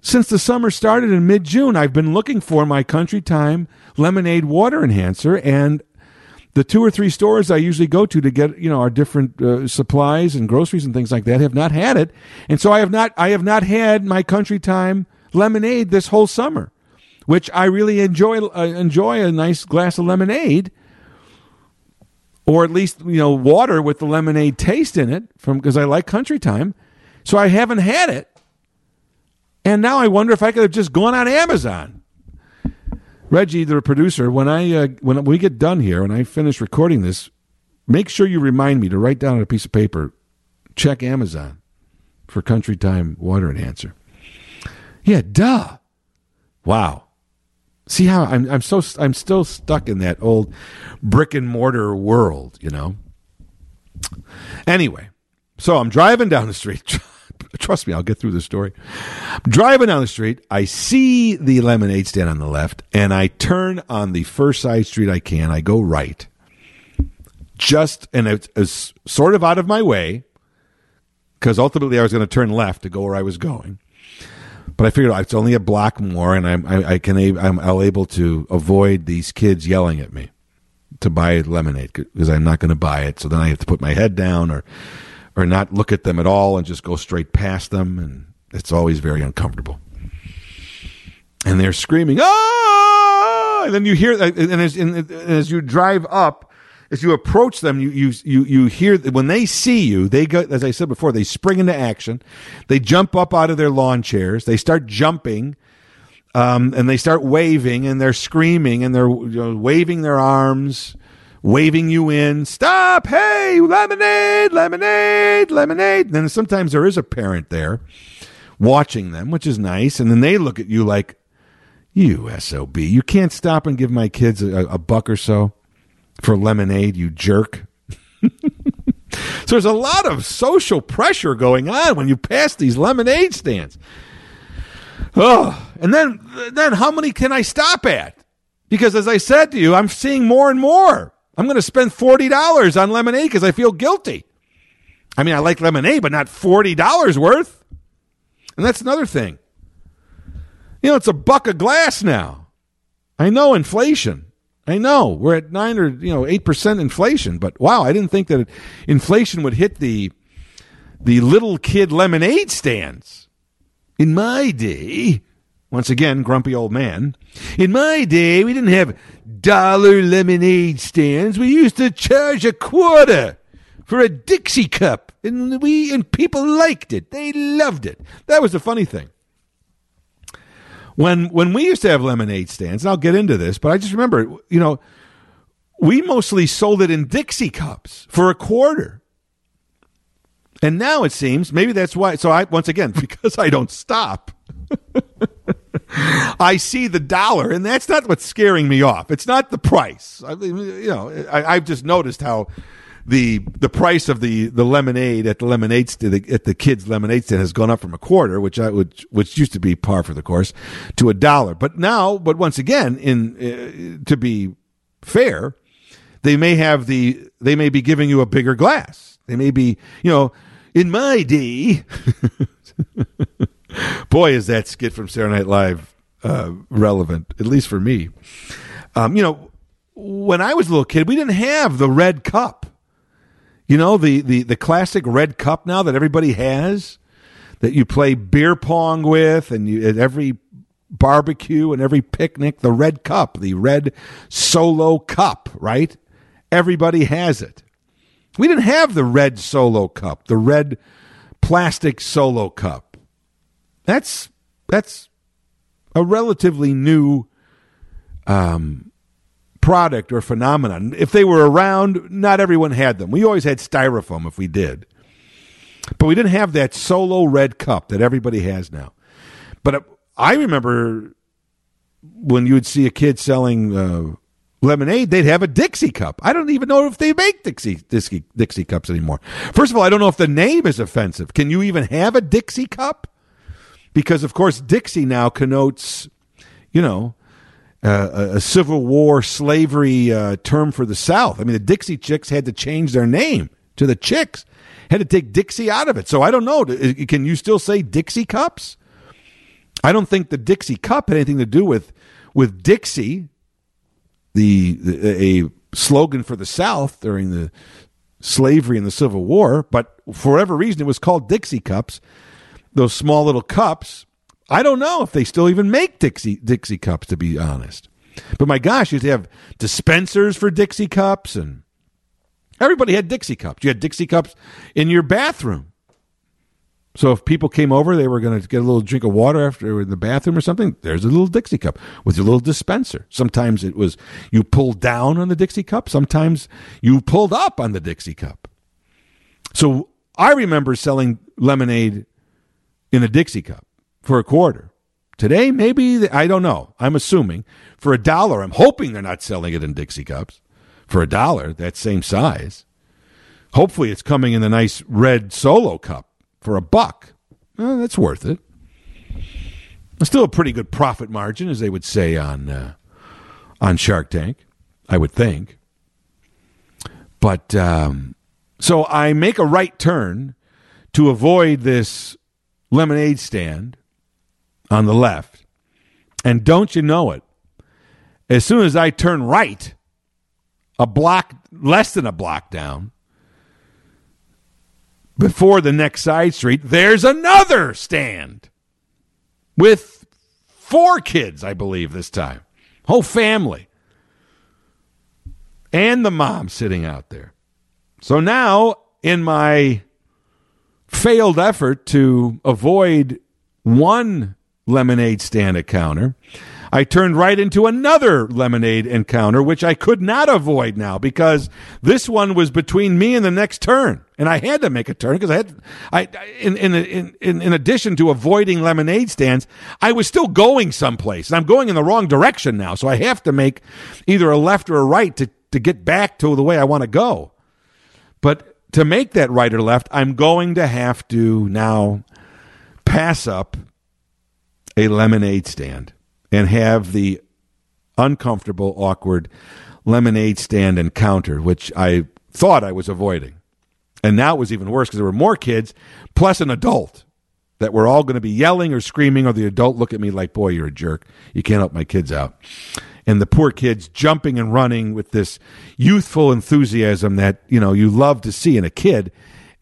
Since the summer started in mid June, I've been looking for my Country Time lemonade water enhancer, and the two or three stores I usually go to to get you know our different uh, supplies and groceries and things like that have not had it, and so I have not I have not had my Country Time lemonade this whole summer, which I really enjoy uh, enjoy a nice glass of lemonade or at least you know water with the lemonade taste in it from because I like country time. So I haven't had it. And now I wonder if I could have just gone on Amazon. Reggie, the producer, when I uh, when we get done here, when I finish recording this, make sure you remind me to write down on a piece of paper, check Amazon for Country Time water enhancer. Yeah, duh. Wow. See how I'm I'm so I'm still stuck in that old brick and mortar world, you know. Anyway, so I'm driving down the street. Trust me, I'll get through the story. I'm driving down the street, I see the lemonade stand on the left, and I turn on the first side street I can. I go right. Just and it's, it's sort of out of my way because ultimately I was going to turn left to go where I was going. But I figured it's only a block more, and I'm I, I can I'm able to avoid these kids yelling at me to buy lemonade because I'm not going to buy it. So then I have to put my head down or or not look at them at all and just go straight past them, and it's always very uncomfortable. And they're screaming, "Ah!" And then you hear, and as, and as you drive up, as you approach them, you you you you hear when they see you, they go as I said before, they spring into action. They jump up out of their lawn chairs. They start jumping, um, and they start waving, and they're screaming, and they're you know, waving their arms, waving you in. Stop! Hey, lemonade, lemonade, lemonade. And then sometimes there is a parent there watching them, which is nice, and then they look at you like, "You sob, you can't stop and give my kids a, a buck or so." For lemonade, you jerk. so there's a lot of social pressure going on when you pass these lemonade stands. Oh, and then then how many can I stop at? Because as I said to you, I'm seeing more and more. I'm going to spend forty dollars on lemonade because I feel guilty. I mean, I like lemonade, but not forty dollars worth. And that's another thing. You know, it's a buck a glass now. I know inflation. I know we're at nine or you know eight percent inflation, but wow, I didn't think that inflation would hit the the little kid lemonade stands. In my day, once again, grumpy old man. In my day, we didn't have dollar lemonade stands. We used to charge a quarter for a Dixie cup, and we and people liked it. They loved it. That was the funny thing when when we used to have lemonade stands, and I'll get into this, but I just remember, you know, we mostly sold it in Dixie cups for a quarter. And now it seems maybe that's why. So I once again because I don't stop. I see the dollar, and that's not what's scaring me off. It's not the price. I you know, I, I've just noticed how the the price of the the lemonade at the lemonade st- at the kids lemonade stand has gone up from a quarter, which I which which used to be par for the course, to a dollar. But now, but once again, in uh, to be fair, they may have the they may be giving you a bigger glass. They may be, you know, in my day. boy, is that skit from Saturday Night Live uh, relevant, at least for me. Um, you know, when I was a little kid, we didn't have the red cup. You know, the, the, the classic red cup now that everybody has that you play beer pong with and you, at every barbecue and every picnic, the red cup, the red solo cup, right? Everybody has it. We didn't have the red solo cup, the red plastic solo cup. That's that's a relatively new um, product or phenomenon. If they were around, not everyone had them. We always had styrofoam if we did. But we didn't have that solo red cup that everybody has now. But I remember when you would see a kid selling uh, lemonade, they'd have a Dixie cup. I don't even know if they make Dixie, Dixie Dixie cups anymore. First of all, I don't know if the name is offensive. Can you even have a Dixie cup? Because of course Dixie now connotes, you know, uh, a Civil War slavery uh, term for the South. I mean, the Dixie Chicks had to change their name to the Chicks, had to take Dixie out of it. So I don't know. Can you still say Dixie cups? I don't think the Dixie cup had anything to do with with Dixie, the, the a slogan for the South during the slavery and the Civil War. But for whatever reason, it was called Dixie cups. Those small little cups I don't know if they still even make Dixie Dixie cups, to be honest. But my gosh, you used to have dispensers for Dixie cups, and everybody had Dixie cups. You had Dixie cups in your bathroom. So if people came over, they were going to get a little drink of water after in the bathroom or something. There's a little Dixie cup with your little dispenser. Sometimes it was you pulled down on the Dixie cup. Sometimes you pulled up on the Dixie cup. So I remember selling lemonade in a Dixie cup for a quarter. Today, maybe, I don't know. I'm assuming for a dollar. I'm hoping they're not selling it in Dixie cups for a dollar, that same size. Hopefully, it's coming in the nice red solo cup for a buck. Well, that's worth it. Still a pretty good profit margin, as they would say on uh, on Shark Tank, I would think. But um, so I make a right turn to avoid this lemonade stand on the left. And don't you know it? As soon as I turn right, a block, less than a block down, before the next side street, there's another stand with four kids, I believe, this time. Whole family. And the mom sitting out there. So now, in my failed effort to avoid one lemonade stand encounter, I turned right into another lemonade encounter, which I could not avoid now because this one was between me and the next turn, and I had to make a turn because I had, I in in in in in addition to avoiding lemonade stands, I was still going someplace, and I'm going in the wrong direction now, so I have to make either a left or a right to to get back to the way I want to go. But to make that right or left, I'm going to have to now pass up a lemonade stand and have the uncomfortable, awkward lemonade stand encounter, which I thought I was avoiding. And now it was even worse because there were more kids plus an adult that were all going to be yelling or screaming, or the adult look at me like, Boy, you're a jerk. You can't help my kids out. And the poor kids jumping and running with this youthful enthusiasm that, you know, you love to see in a kid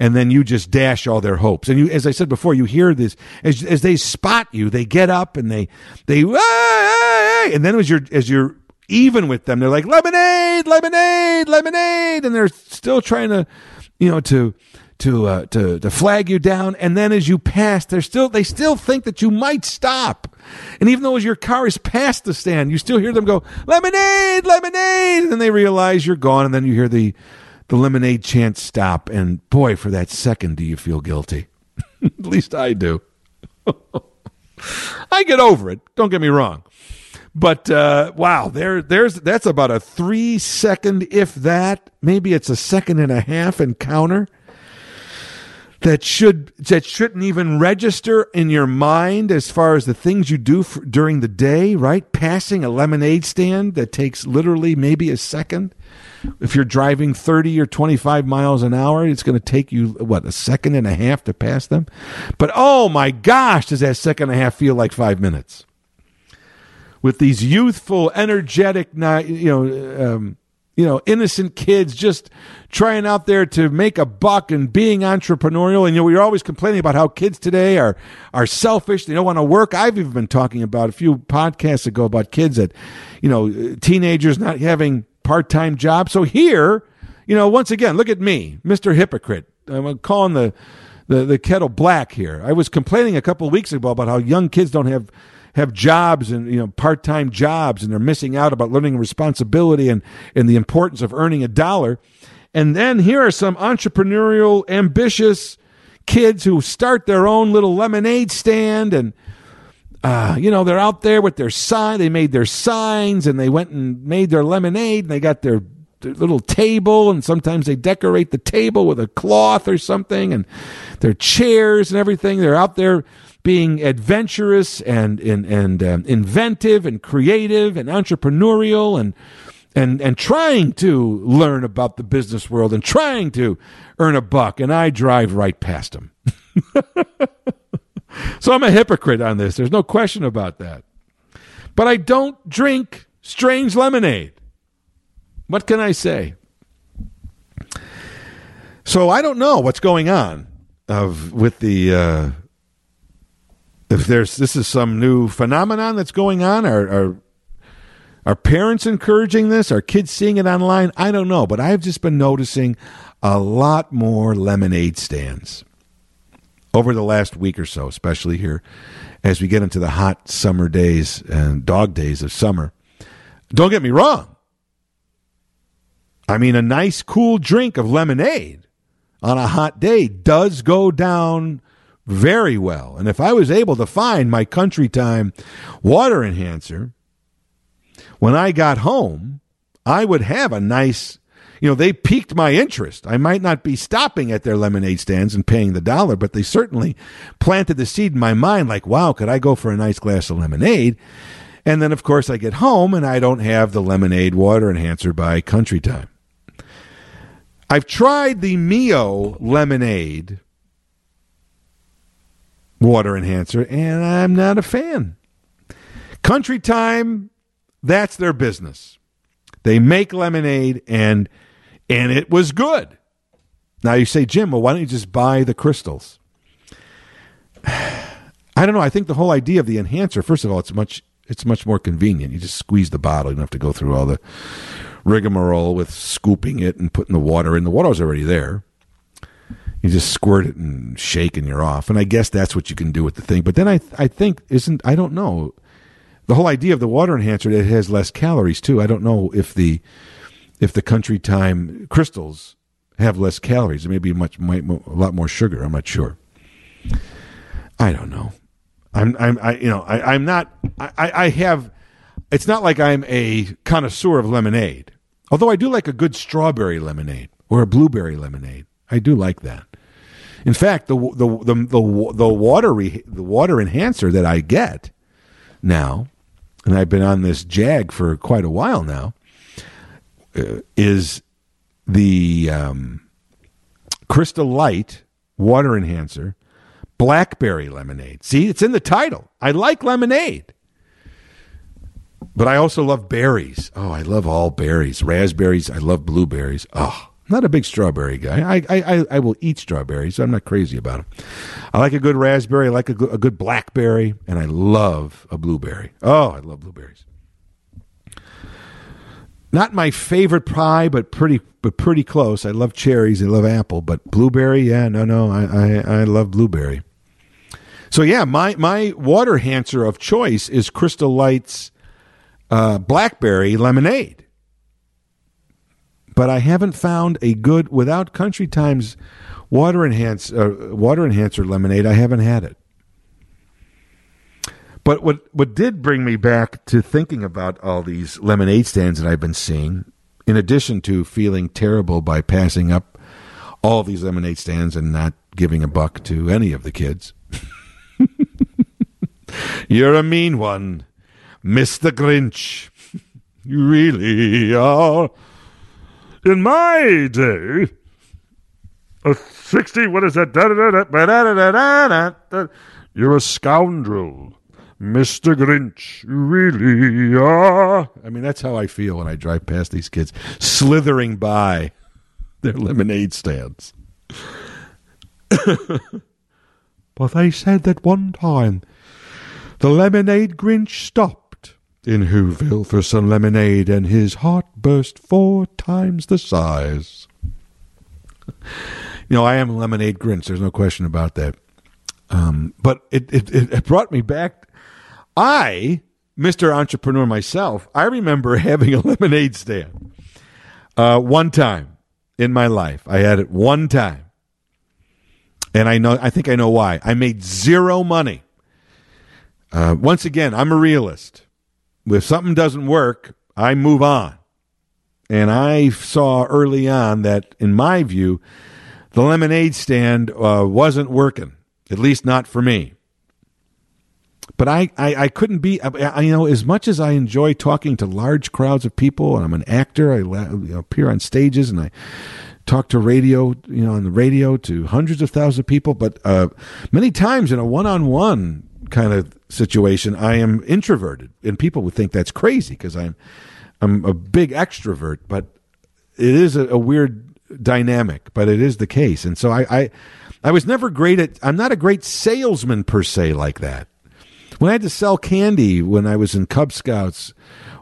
and then you just dash all their hopes. And you, as I said before, you hear this as, as they spot you, they get up and they they and then as you're as you're even with them, they're like lemonade, lemonade, lemonade, and they're still trying to, you know, to to uh, to to flag you down. And then as you pass, they're still they still think that you might stop. And even though your car is past the stand, you still hear them go lemonade, lemonade, and then they realize you're gone, and then you hear the the lemonade chant stop, and boy, for that second, do you feel guilty? At least I do. I get over it. Don't get me wrong, but uh, wow, there, there's that's about a three second, if that, maybe it's a second and a half encounter that should that shouldn't even register in your mind as far as the things you do for, during the day. Right, passing a lemonade stand that takes literally maybe a second if you're driving 30 or 25 miles an hour, it's going to take you, what, a second and a half to pass them? But oh my gosh, does that second and a half feel like five minutes? With these youthful, energetic, you know, um, you know, innocent kids just trying out there to make a buck and being entrepreneurial. And you know, we're always complaining about how kids today are are selfish. They don't want to work. I've even been talking about a few podcasts ago about kids that, you know, teenagers not having part time job. So here, you know, once again, look at me, Mr. Hypocrite. I'm calling the, the, the kettle black here. I was complaining a couple weeks ago about how young kids don't have have jobs and you know part-time jobs and they're missing out about learning responsibility and and the importance of earning a dollar and then here are some entrepreneurial ambitious kids who start their own little lemonade stand and uh, you know, they're out there with their sign. They made their signs and they went and made their lemonade and they got their, their little table and sometimes they decorate the table with a cloth or something and their chairs and everything. They're out there being adventurous and and, and um, inventive and creative and entrepreneurial and and and trying to learn about the business world and trying to earn a buck and I drive right past them. So I'm a hypocrite on this. There's no question about that. But I don't drink strange lemonade. What can I say? So I don't know what's going on of with the uh, if there's this is some new phenomenon that's going on. Are are parents encouraging this? Are kids seeing it online? I don't know, but I've just been noticing a lot more lemonade stands over the last week or so, especially here as we get into the hot summer days and dog days of summer. Don't get me wrong. I mean, a nice cool drink of lemonade on a hot day does go down very well. And if I was able to find my country time water enhancer when I got home, I would have a nice you know, they piqued my interest. I might not be stopping at their lemonade stands and paying the dollar, but they certainly planted the seed in my mind like, wow, could I go for a nice glass of lemonade? And then, of course, I get home and I don't have the lemonade water enhancer by Country Time. I've tried the Mio lemonade water enhancer, and I'm not a fan. Country Time, that's their business. They make lemonade, and and it was good. Now you say, Jim, well, why don't you just buy the crystals? I don't know. I think the whole idea of the enhancer, first of all, it's much it's much more convenient. You just squeeze the bottle. You don't have to go through all the rigmarole with scooping it and putting the water in. The water's already there. You just squirt it and shake and you're off. And I guess that's what you can do with the thing. But then I I think isn't I don't know. The whole idea of the water enhancer it has less calories too. I don't know if the if the country time crystals have less calories. It may be much might, a lot more sugar. I'm not sure. I don't know. I'm I'm I you know I, I'm not I, I have it's not like I'm a connoisseur of lemonade. Although I do like a good strawberry lemonade or a blueberry lemonade. I do like that. In fact, the the the the, the water re, the water enhancer that I get now, and I've been on this jag for quite a while now, is the um, Crystal Light water enhancer blackberry lemonade. See, it's in the title. I like lemonade. But I also love berries. Oh, I love all berries. Raspberries. I love blueberries. Oh, not a big strawberry guy. I, I, I will eat strawberries. So I'm not crazy about them. I like a good raspberry. I like a good, a good blackberry, and I love a blueberry. Oh, I love blueberries. Not my favorite pie, but pretty but pretty close. I love cherries. I love apple, but blueberry, yeah, no, no, I I, I love blueberry. So yeah, my my water enhancer of choice is Crystal Light's uh, blackberry lemonade but I haven't found a good without Country Times water enhance uh, water enhancer lemonade. I haven't had it. But what what did bring me back to thinking about all these lemonade stands that I've been seeing, in addition to feeling terrible by passing up all these lemonade stands and not giving a buck to any of the kids. You're a mean one, Mr. Grinch. You really are. In my day, a 60, what is that? You're a scoundrel. Mr. Grinch, you really are. I mean, that's how I feel when I drive past these kids slithering by their lemonade stands. but they said that one time the lemonade Grinch stopped in Whoville for some lemonade, and his heart burst four times the size. you know, I am a lemonade Grinch. There's no question about that. Um, but it, it, it brought me back. I, Mr. Entrepreneur myself, I remember having a lemonade stand uh, one time in my life. I had it one time. And I know, I think I know why. I made zero money. Uh, once again, I'm a realist if something doesn't work, I move on. And I saw early on that, in my view, the lemonade stand uh, wasn't working, at least not for me. But I, I, I couldn't be, I, you know, as much as I enjoy talking to large crowds of people, and I'm an actor, I appear on stages and I talk to radio, you know, on the radio to hundreds of thousands of people. But uh, many times in a one on one kind of situation, I am introverted, and people would think that's crazy because I'm I'm a big extrovert, but it is a, a, weird dynamic, but it is the case, and so I, I I was never great at. I'm not a great salesman per se like that. When I had to sell candy when I was in Cub Scouts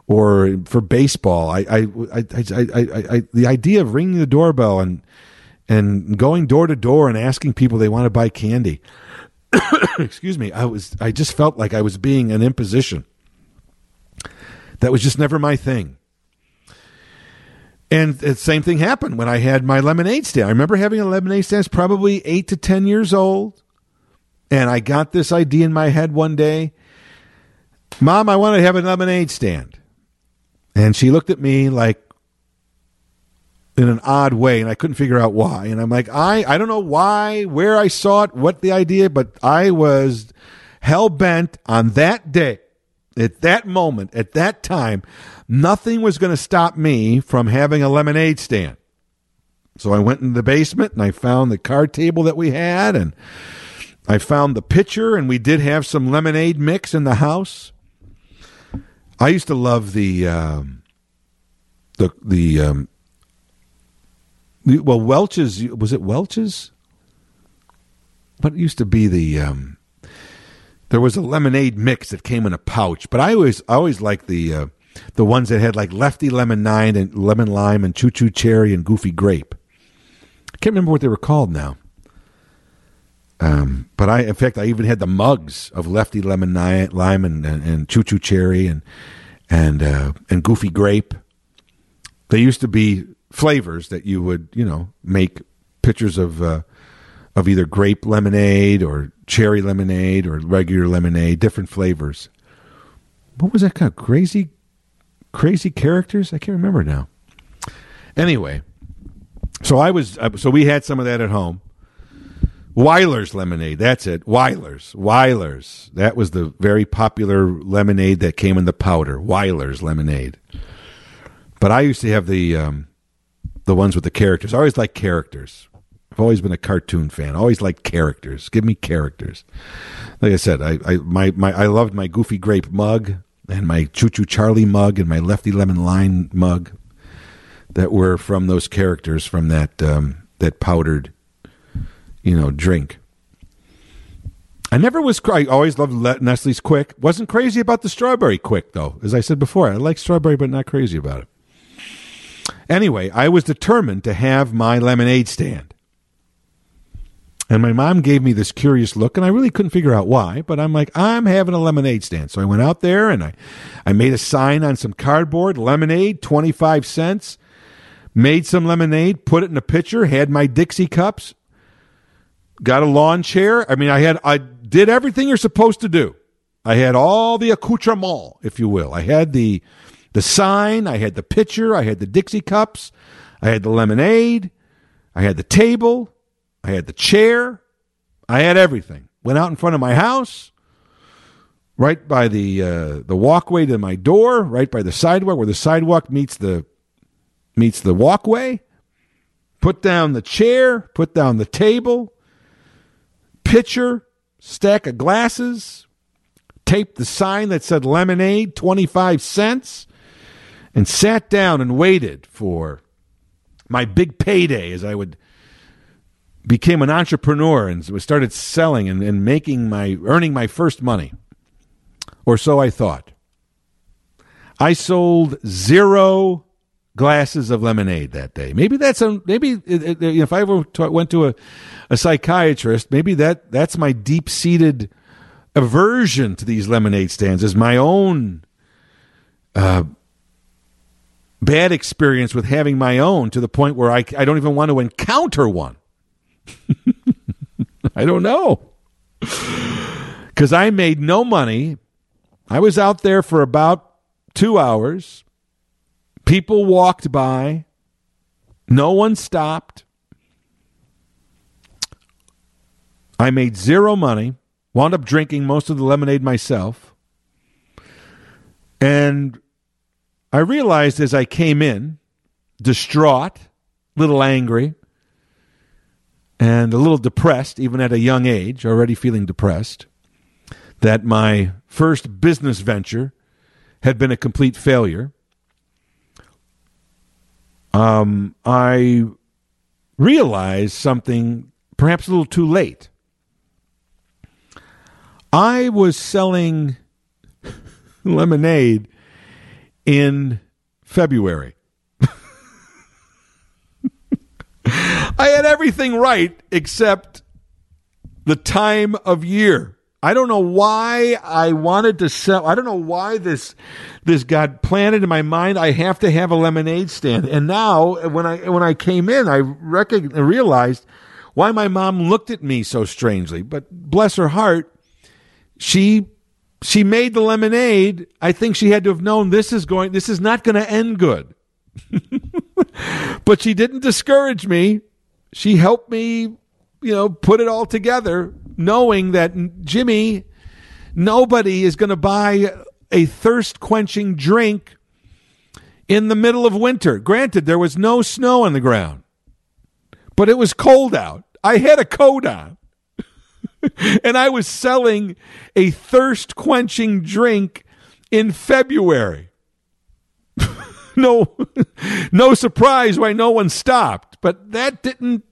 or for baseball, I I I, I, the idea of ringing the doorbell and and going door to door and asking people they want to buy candy excuse me, I was I just felt like I was being an imposition. That was just never my thing. And the same thing happened when I had my lemonade stand. I remember having a lemonade stand, probably eight to 10 years old. And I got this idea in my head one day Mom, I want to have a lemonade stand. And she looked at me like, in an odd way, and I couldn't figure out why. And I'm like, I, I don't know why, where I saw it, what the idea, but I was hell bent on that day, at that moment, at that time, nothing was going to stop me from having a lemonade stand. So I went in the basement and I found the card table that we had and I found the pitcher, and we did have some lemonade mix in the house. I used to love the um, the the um, well Welch's was it Welch's? What used to be the um, there was a lemonade mix that came in a pouch, but I always I always liked the uh, the ones that had like Lefty Lemonade and lemon lime and choo choo cherry and goofy grape. I can't remember what they were called now. Um, but I, in fact, I even had the mugs of Lefty Lemon Lime and, and, and Choo Choo Cherry and and uh, and Goofy Grape. They used to be flavors that you would, you know, make pictures of uh, of either grape lemonade or cherry lemonade or regular lemonade, different flavors. What was that kind of crazy, crazy characters? I can't remember now. Anyway, so I was, so we had some of that at home Wyler's lemonade. That's it. Wyler's. Wyler's. That was the very popular lemonade that came in the powder. Wyler's lemonade. But I used to have the um, the ones with the characters. I always like characters. I've always been a cartoon fan. I always liked characters. Give me characters. Like I said, I, I my, my I loved my Goofy Grape mug and my Choo Choo Charlie mug and my Lefty Lemon Lime mug that were from those characters from that um, that powdered you know, drink. I never was. I always loved Nestle's Quik. Wasn't crazy about the strawberry Quik though. As I said before, I like strawberry, but not crazy about it. Anyway, I was determined to have my lemonade stand. And my mom gave me this curious look, and I really couldn't figure out why, but I'm like, I'm having a lemonade stand. So I went out there and I, I made a sign on some cardboard lemonade, 25 cents, made some lemonade, put it in a pitcher, had my Dixie cups, got a lawn chair. I mean, I had I did everything you're supposed to do. I had all the accoutrement, if you will. I had the the sign, I had the pitcher, I had the Dixie cups, I had the lemonade, I had the table, I had the chair, I had everything. Went out in front of my house, right by the uh, the walkway to my door, right by the sidewalk where the sidewalk meets the meets the walkway. Put down the chair, put down the table, pitcher, stack of glasses, taped the sign that said lemonade, 25 cents, and sat down and waited for my big payday as I would became an entrepreneur and started selling and, and making my earning my first money. Or so I thought. I sold zero glasses of lemonade that day. Maybe that's a maybe if I ever went to a, a psychiatrist, maybe that that's my deep seated aversion to these lemonade stands is my own uh, bad experience with having my own to the point where I I don't even want to encounter one. I don't know. Cuz I made no money. I was out there for about 2 hours People walked by. No one stopped. I made zero money, wound up drinking most of the lemonade myself. And I realized as I came in, distraught, a little angry, and a little depressed, even at a young age, already feeling depressed, that my first business venture had been a complete failure um, I realized something perhaps a little too late. I was selling lemonade in February. I had everything right except the time of year. I don't know why I wanted to sell. I don't know why this this got planted in my mind. I have to have a lemonade stand. And now, when I when I came in, I realized why my mom looked at me so strangely. But bless her heart, she she made the lemonade. I think she had to have known this is going. This is not going to end good. but she didn't discourage me. She helped me, you know, put it all together knowing that Jimmy, nobody is going to buy a thirst quenching drink in the middle of winter. Granted, there was no snow on the ground, but it was cold out. I had a coat on. and I was selling a thirst quenching drink in February. no, no surprise why no one stopped, but that didn't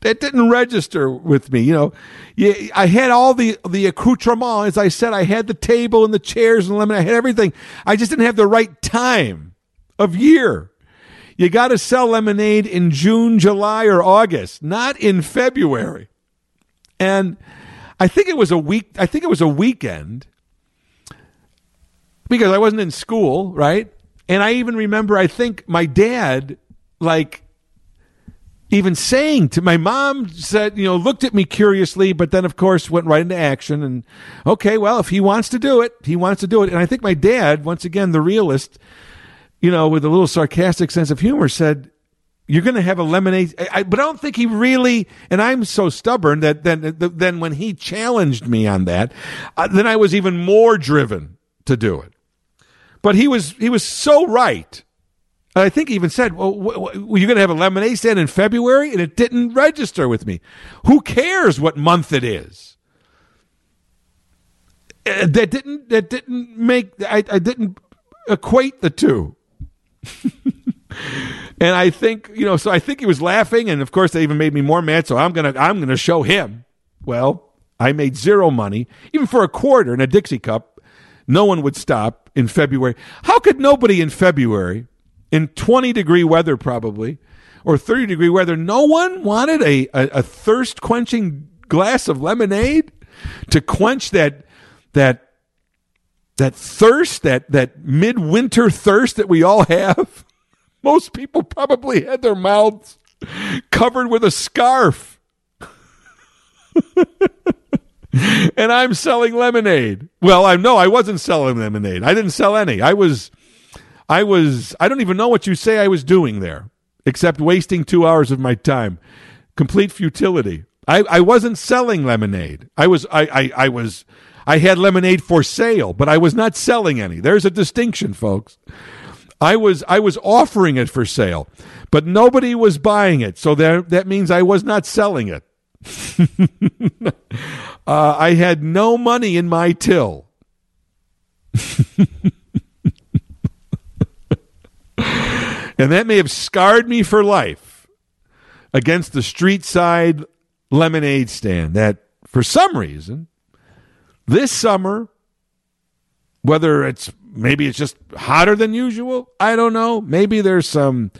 that didn't register with me. You know, yeah, I had all the the accoutrement. As I said, I had the table and the chairs and lemon. I had everything. I just didn't have the right time of year. You got to sell lemonade in June, July, or August, not in February. And I think it was a week. I think it was a weekend because I wasn't in school, right? And I even remember. I think my dad, like, even saying to my mom said, you know, looked at me curiously, but then of course went right into action. And okay, well, if he wants to do it, he wants to do it. And I think my dad, once again, the realist, you know, with a little sarcastic sense of humor, said, "You're going to have a lemonade." I, but I don't think he really. And I'm so stubborn that then, then when he challenged me on that, uh, then I was even more driven to do it. But he was he was so right. I think even said, "Well, were you going to have a lemonade stand in February?" And it didn't register with me. Who cares what month it is? Uh, that didn't that didn't make I, I didn't equate the two. and I think, you know, so I think he was laughing, and of course they even made me more mad. So I'm gonna, I'm gonna show him. Well, I made zero money, even for a quarter in a Dixie cup. No one would stop in February. How could nobody in February, in 20 degree weather probably, or 30 degree weather, no one wanted a, a, a thirst quenching glass of lemonade to quench that that that thirst, that that midwinter thirst that we all have. Most people probably had their mouths covered with a scarf. and I'm selling lemonade. Well, I know I wasn't selling lemonade. I didn't sell any. I was I was I don't even know what you say I was doing there, except wasting 2 hours of my time. Complete futility. I, I wasn't selling lemonade. I was I, I, I was I had lemonade for sale, but I was not selling any. There's a distinction, folks. I was I was offering it for sale, but nobody was buying it. So that that means I was not selling it. uh, I had no money in my till. and that may have scarred me for life against the street side lemonade stand that for some reason this summer, whether it's maybe it's just hotter than usual, I don't know. Maybe there's some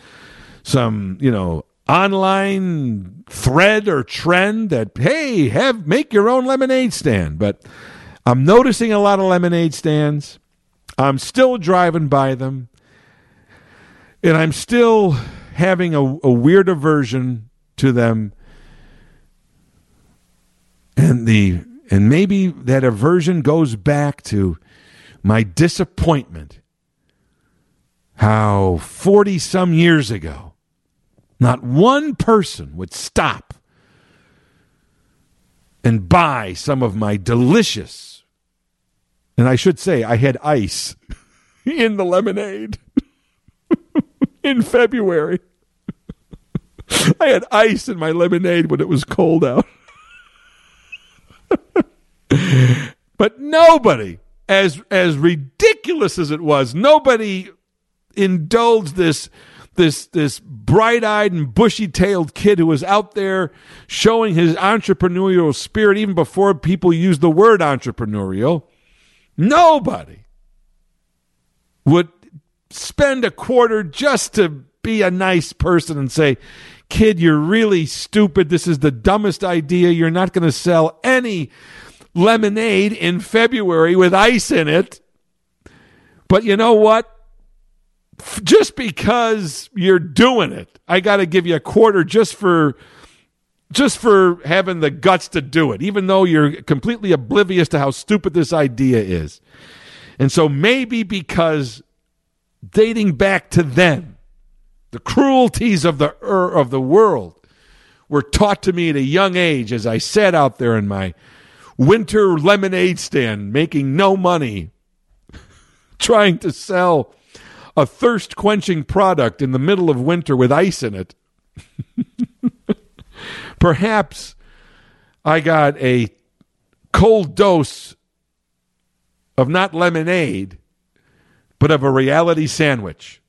some, you know, online thread or trend that hey, have make your own lemonade stand, but I'm noticing a lot of lemonade stands. I'm still driving by them. And I'm still having a, a weird aversion to them. And the and maybe that aversion goes back to my disappointment. How 40 some years ago, not one person would stop and buy some of my delicious, and I should say, I had ice in the lemonade in February. I had ice in my lemonade when it was cold out. but nobody, as as ridiculous as it was, nobody indulged this this this bright-eyed and bushy-tailed kid who was out there showing his entrepreneurial spirit even before people used the word entrepreneurial. Nobody would spend a quarter just to be a nice person and say, "Kid, you're really stupid. This is the dumbest idea. You're not going to sell any lemonade in February with ice in it. But you know what? Just because you're doing it, I got to give you a quarter just for just for having the guts to do it, even though you're completely oblivious to how stupid this idea is. And so maybe because dating back to then, the cruelties of the er, of the world were taught to me at a young age as I sat out there in my winter lemonade stand making no money, trying to sell a thirst quenching product in the middle of winter with ice in it. Perhaps I got a cold dose of not lemonade, but of a reality sandwich.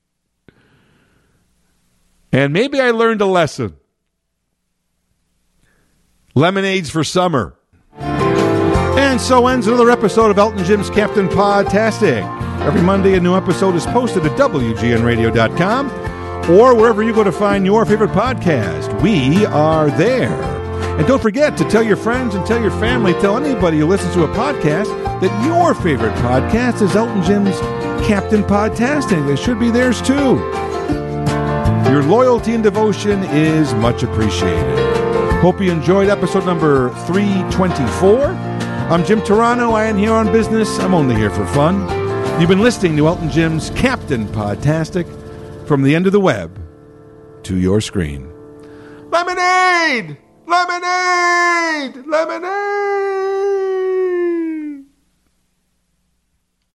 And maybe I learned a lesson. Lemonades for summer. And so ends another episode of Elton Jim's Captain Podtastic. Every Monday, a new episode is posted at WGNRadio.com or wherever you go to find your favorite podcast. We are there. And don't forget to tell your friends and tell your family, tell anybody who listens to a podcast that your favorite podcast is Elton Jim's Captain Podtastic. They should be theirs too. Your loyalty and devotion is much appreciated. Hope you enjoyed episode number 324. I'm Jim Turano. I am here on business. I'm only here for fun. You've been listening to Elton Jim's Captain Podtastic from the end of the web to your screen. Lemonade! Lemonade! Lemonade!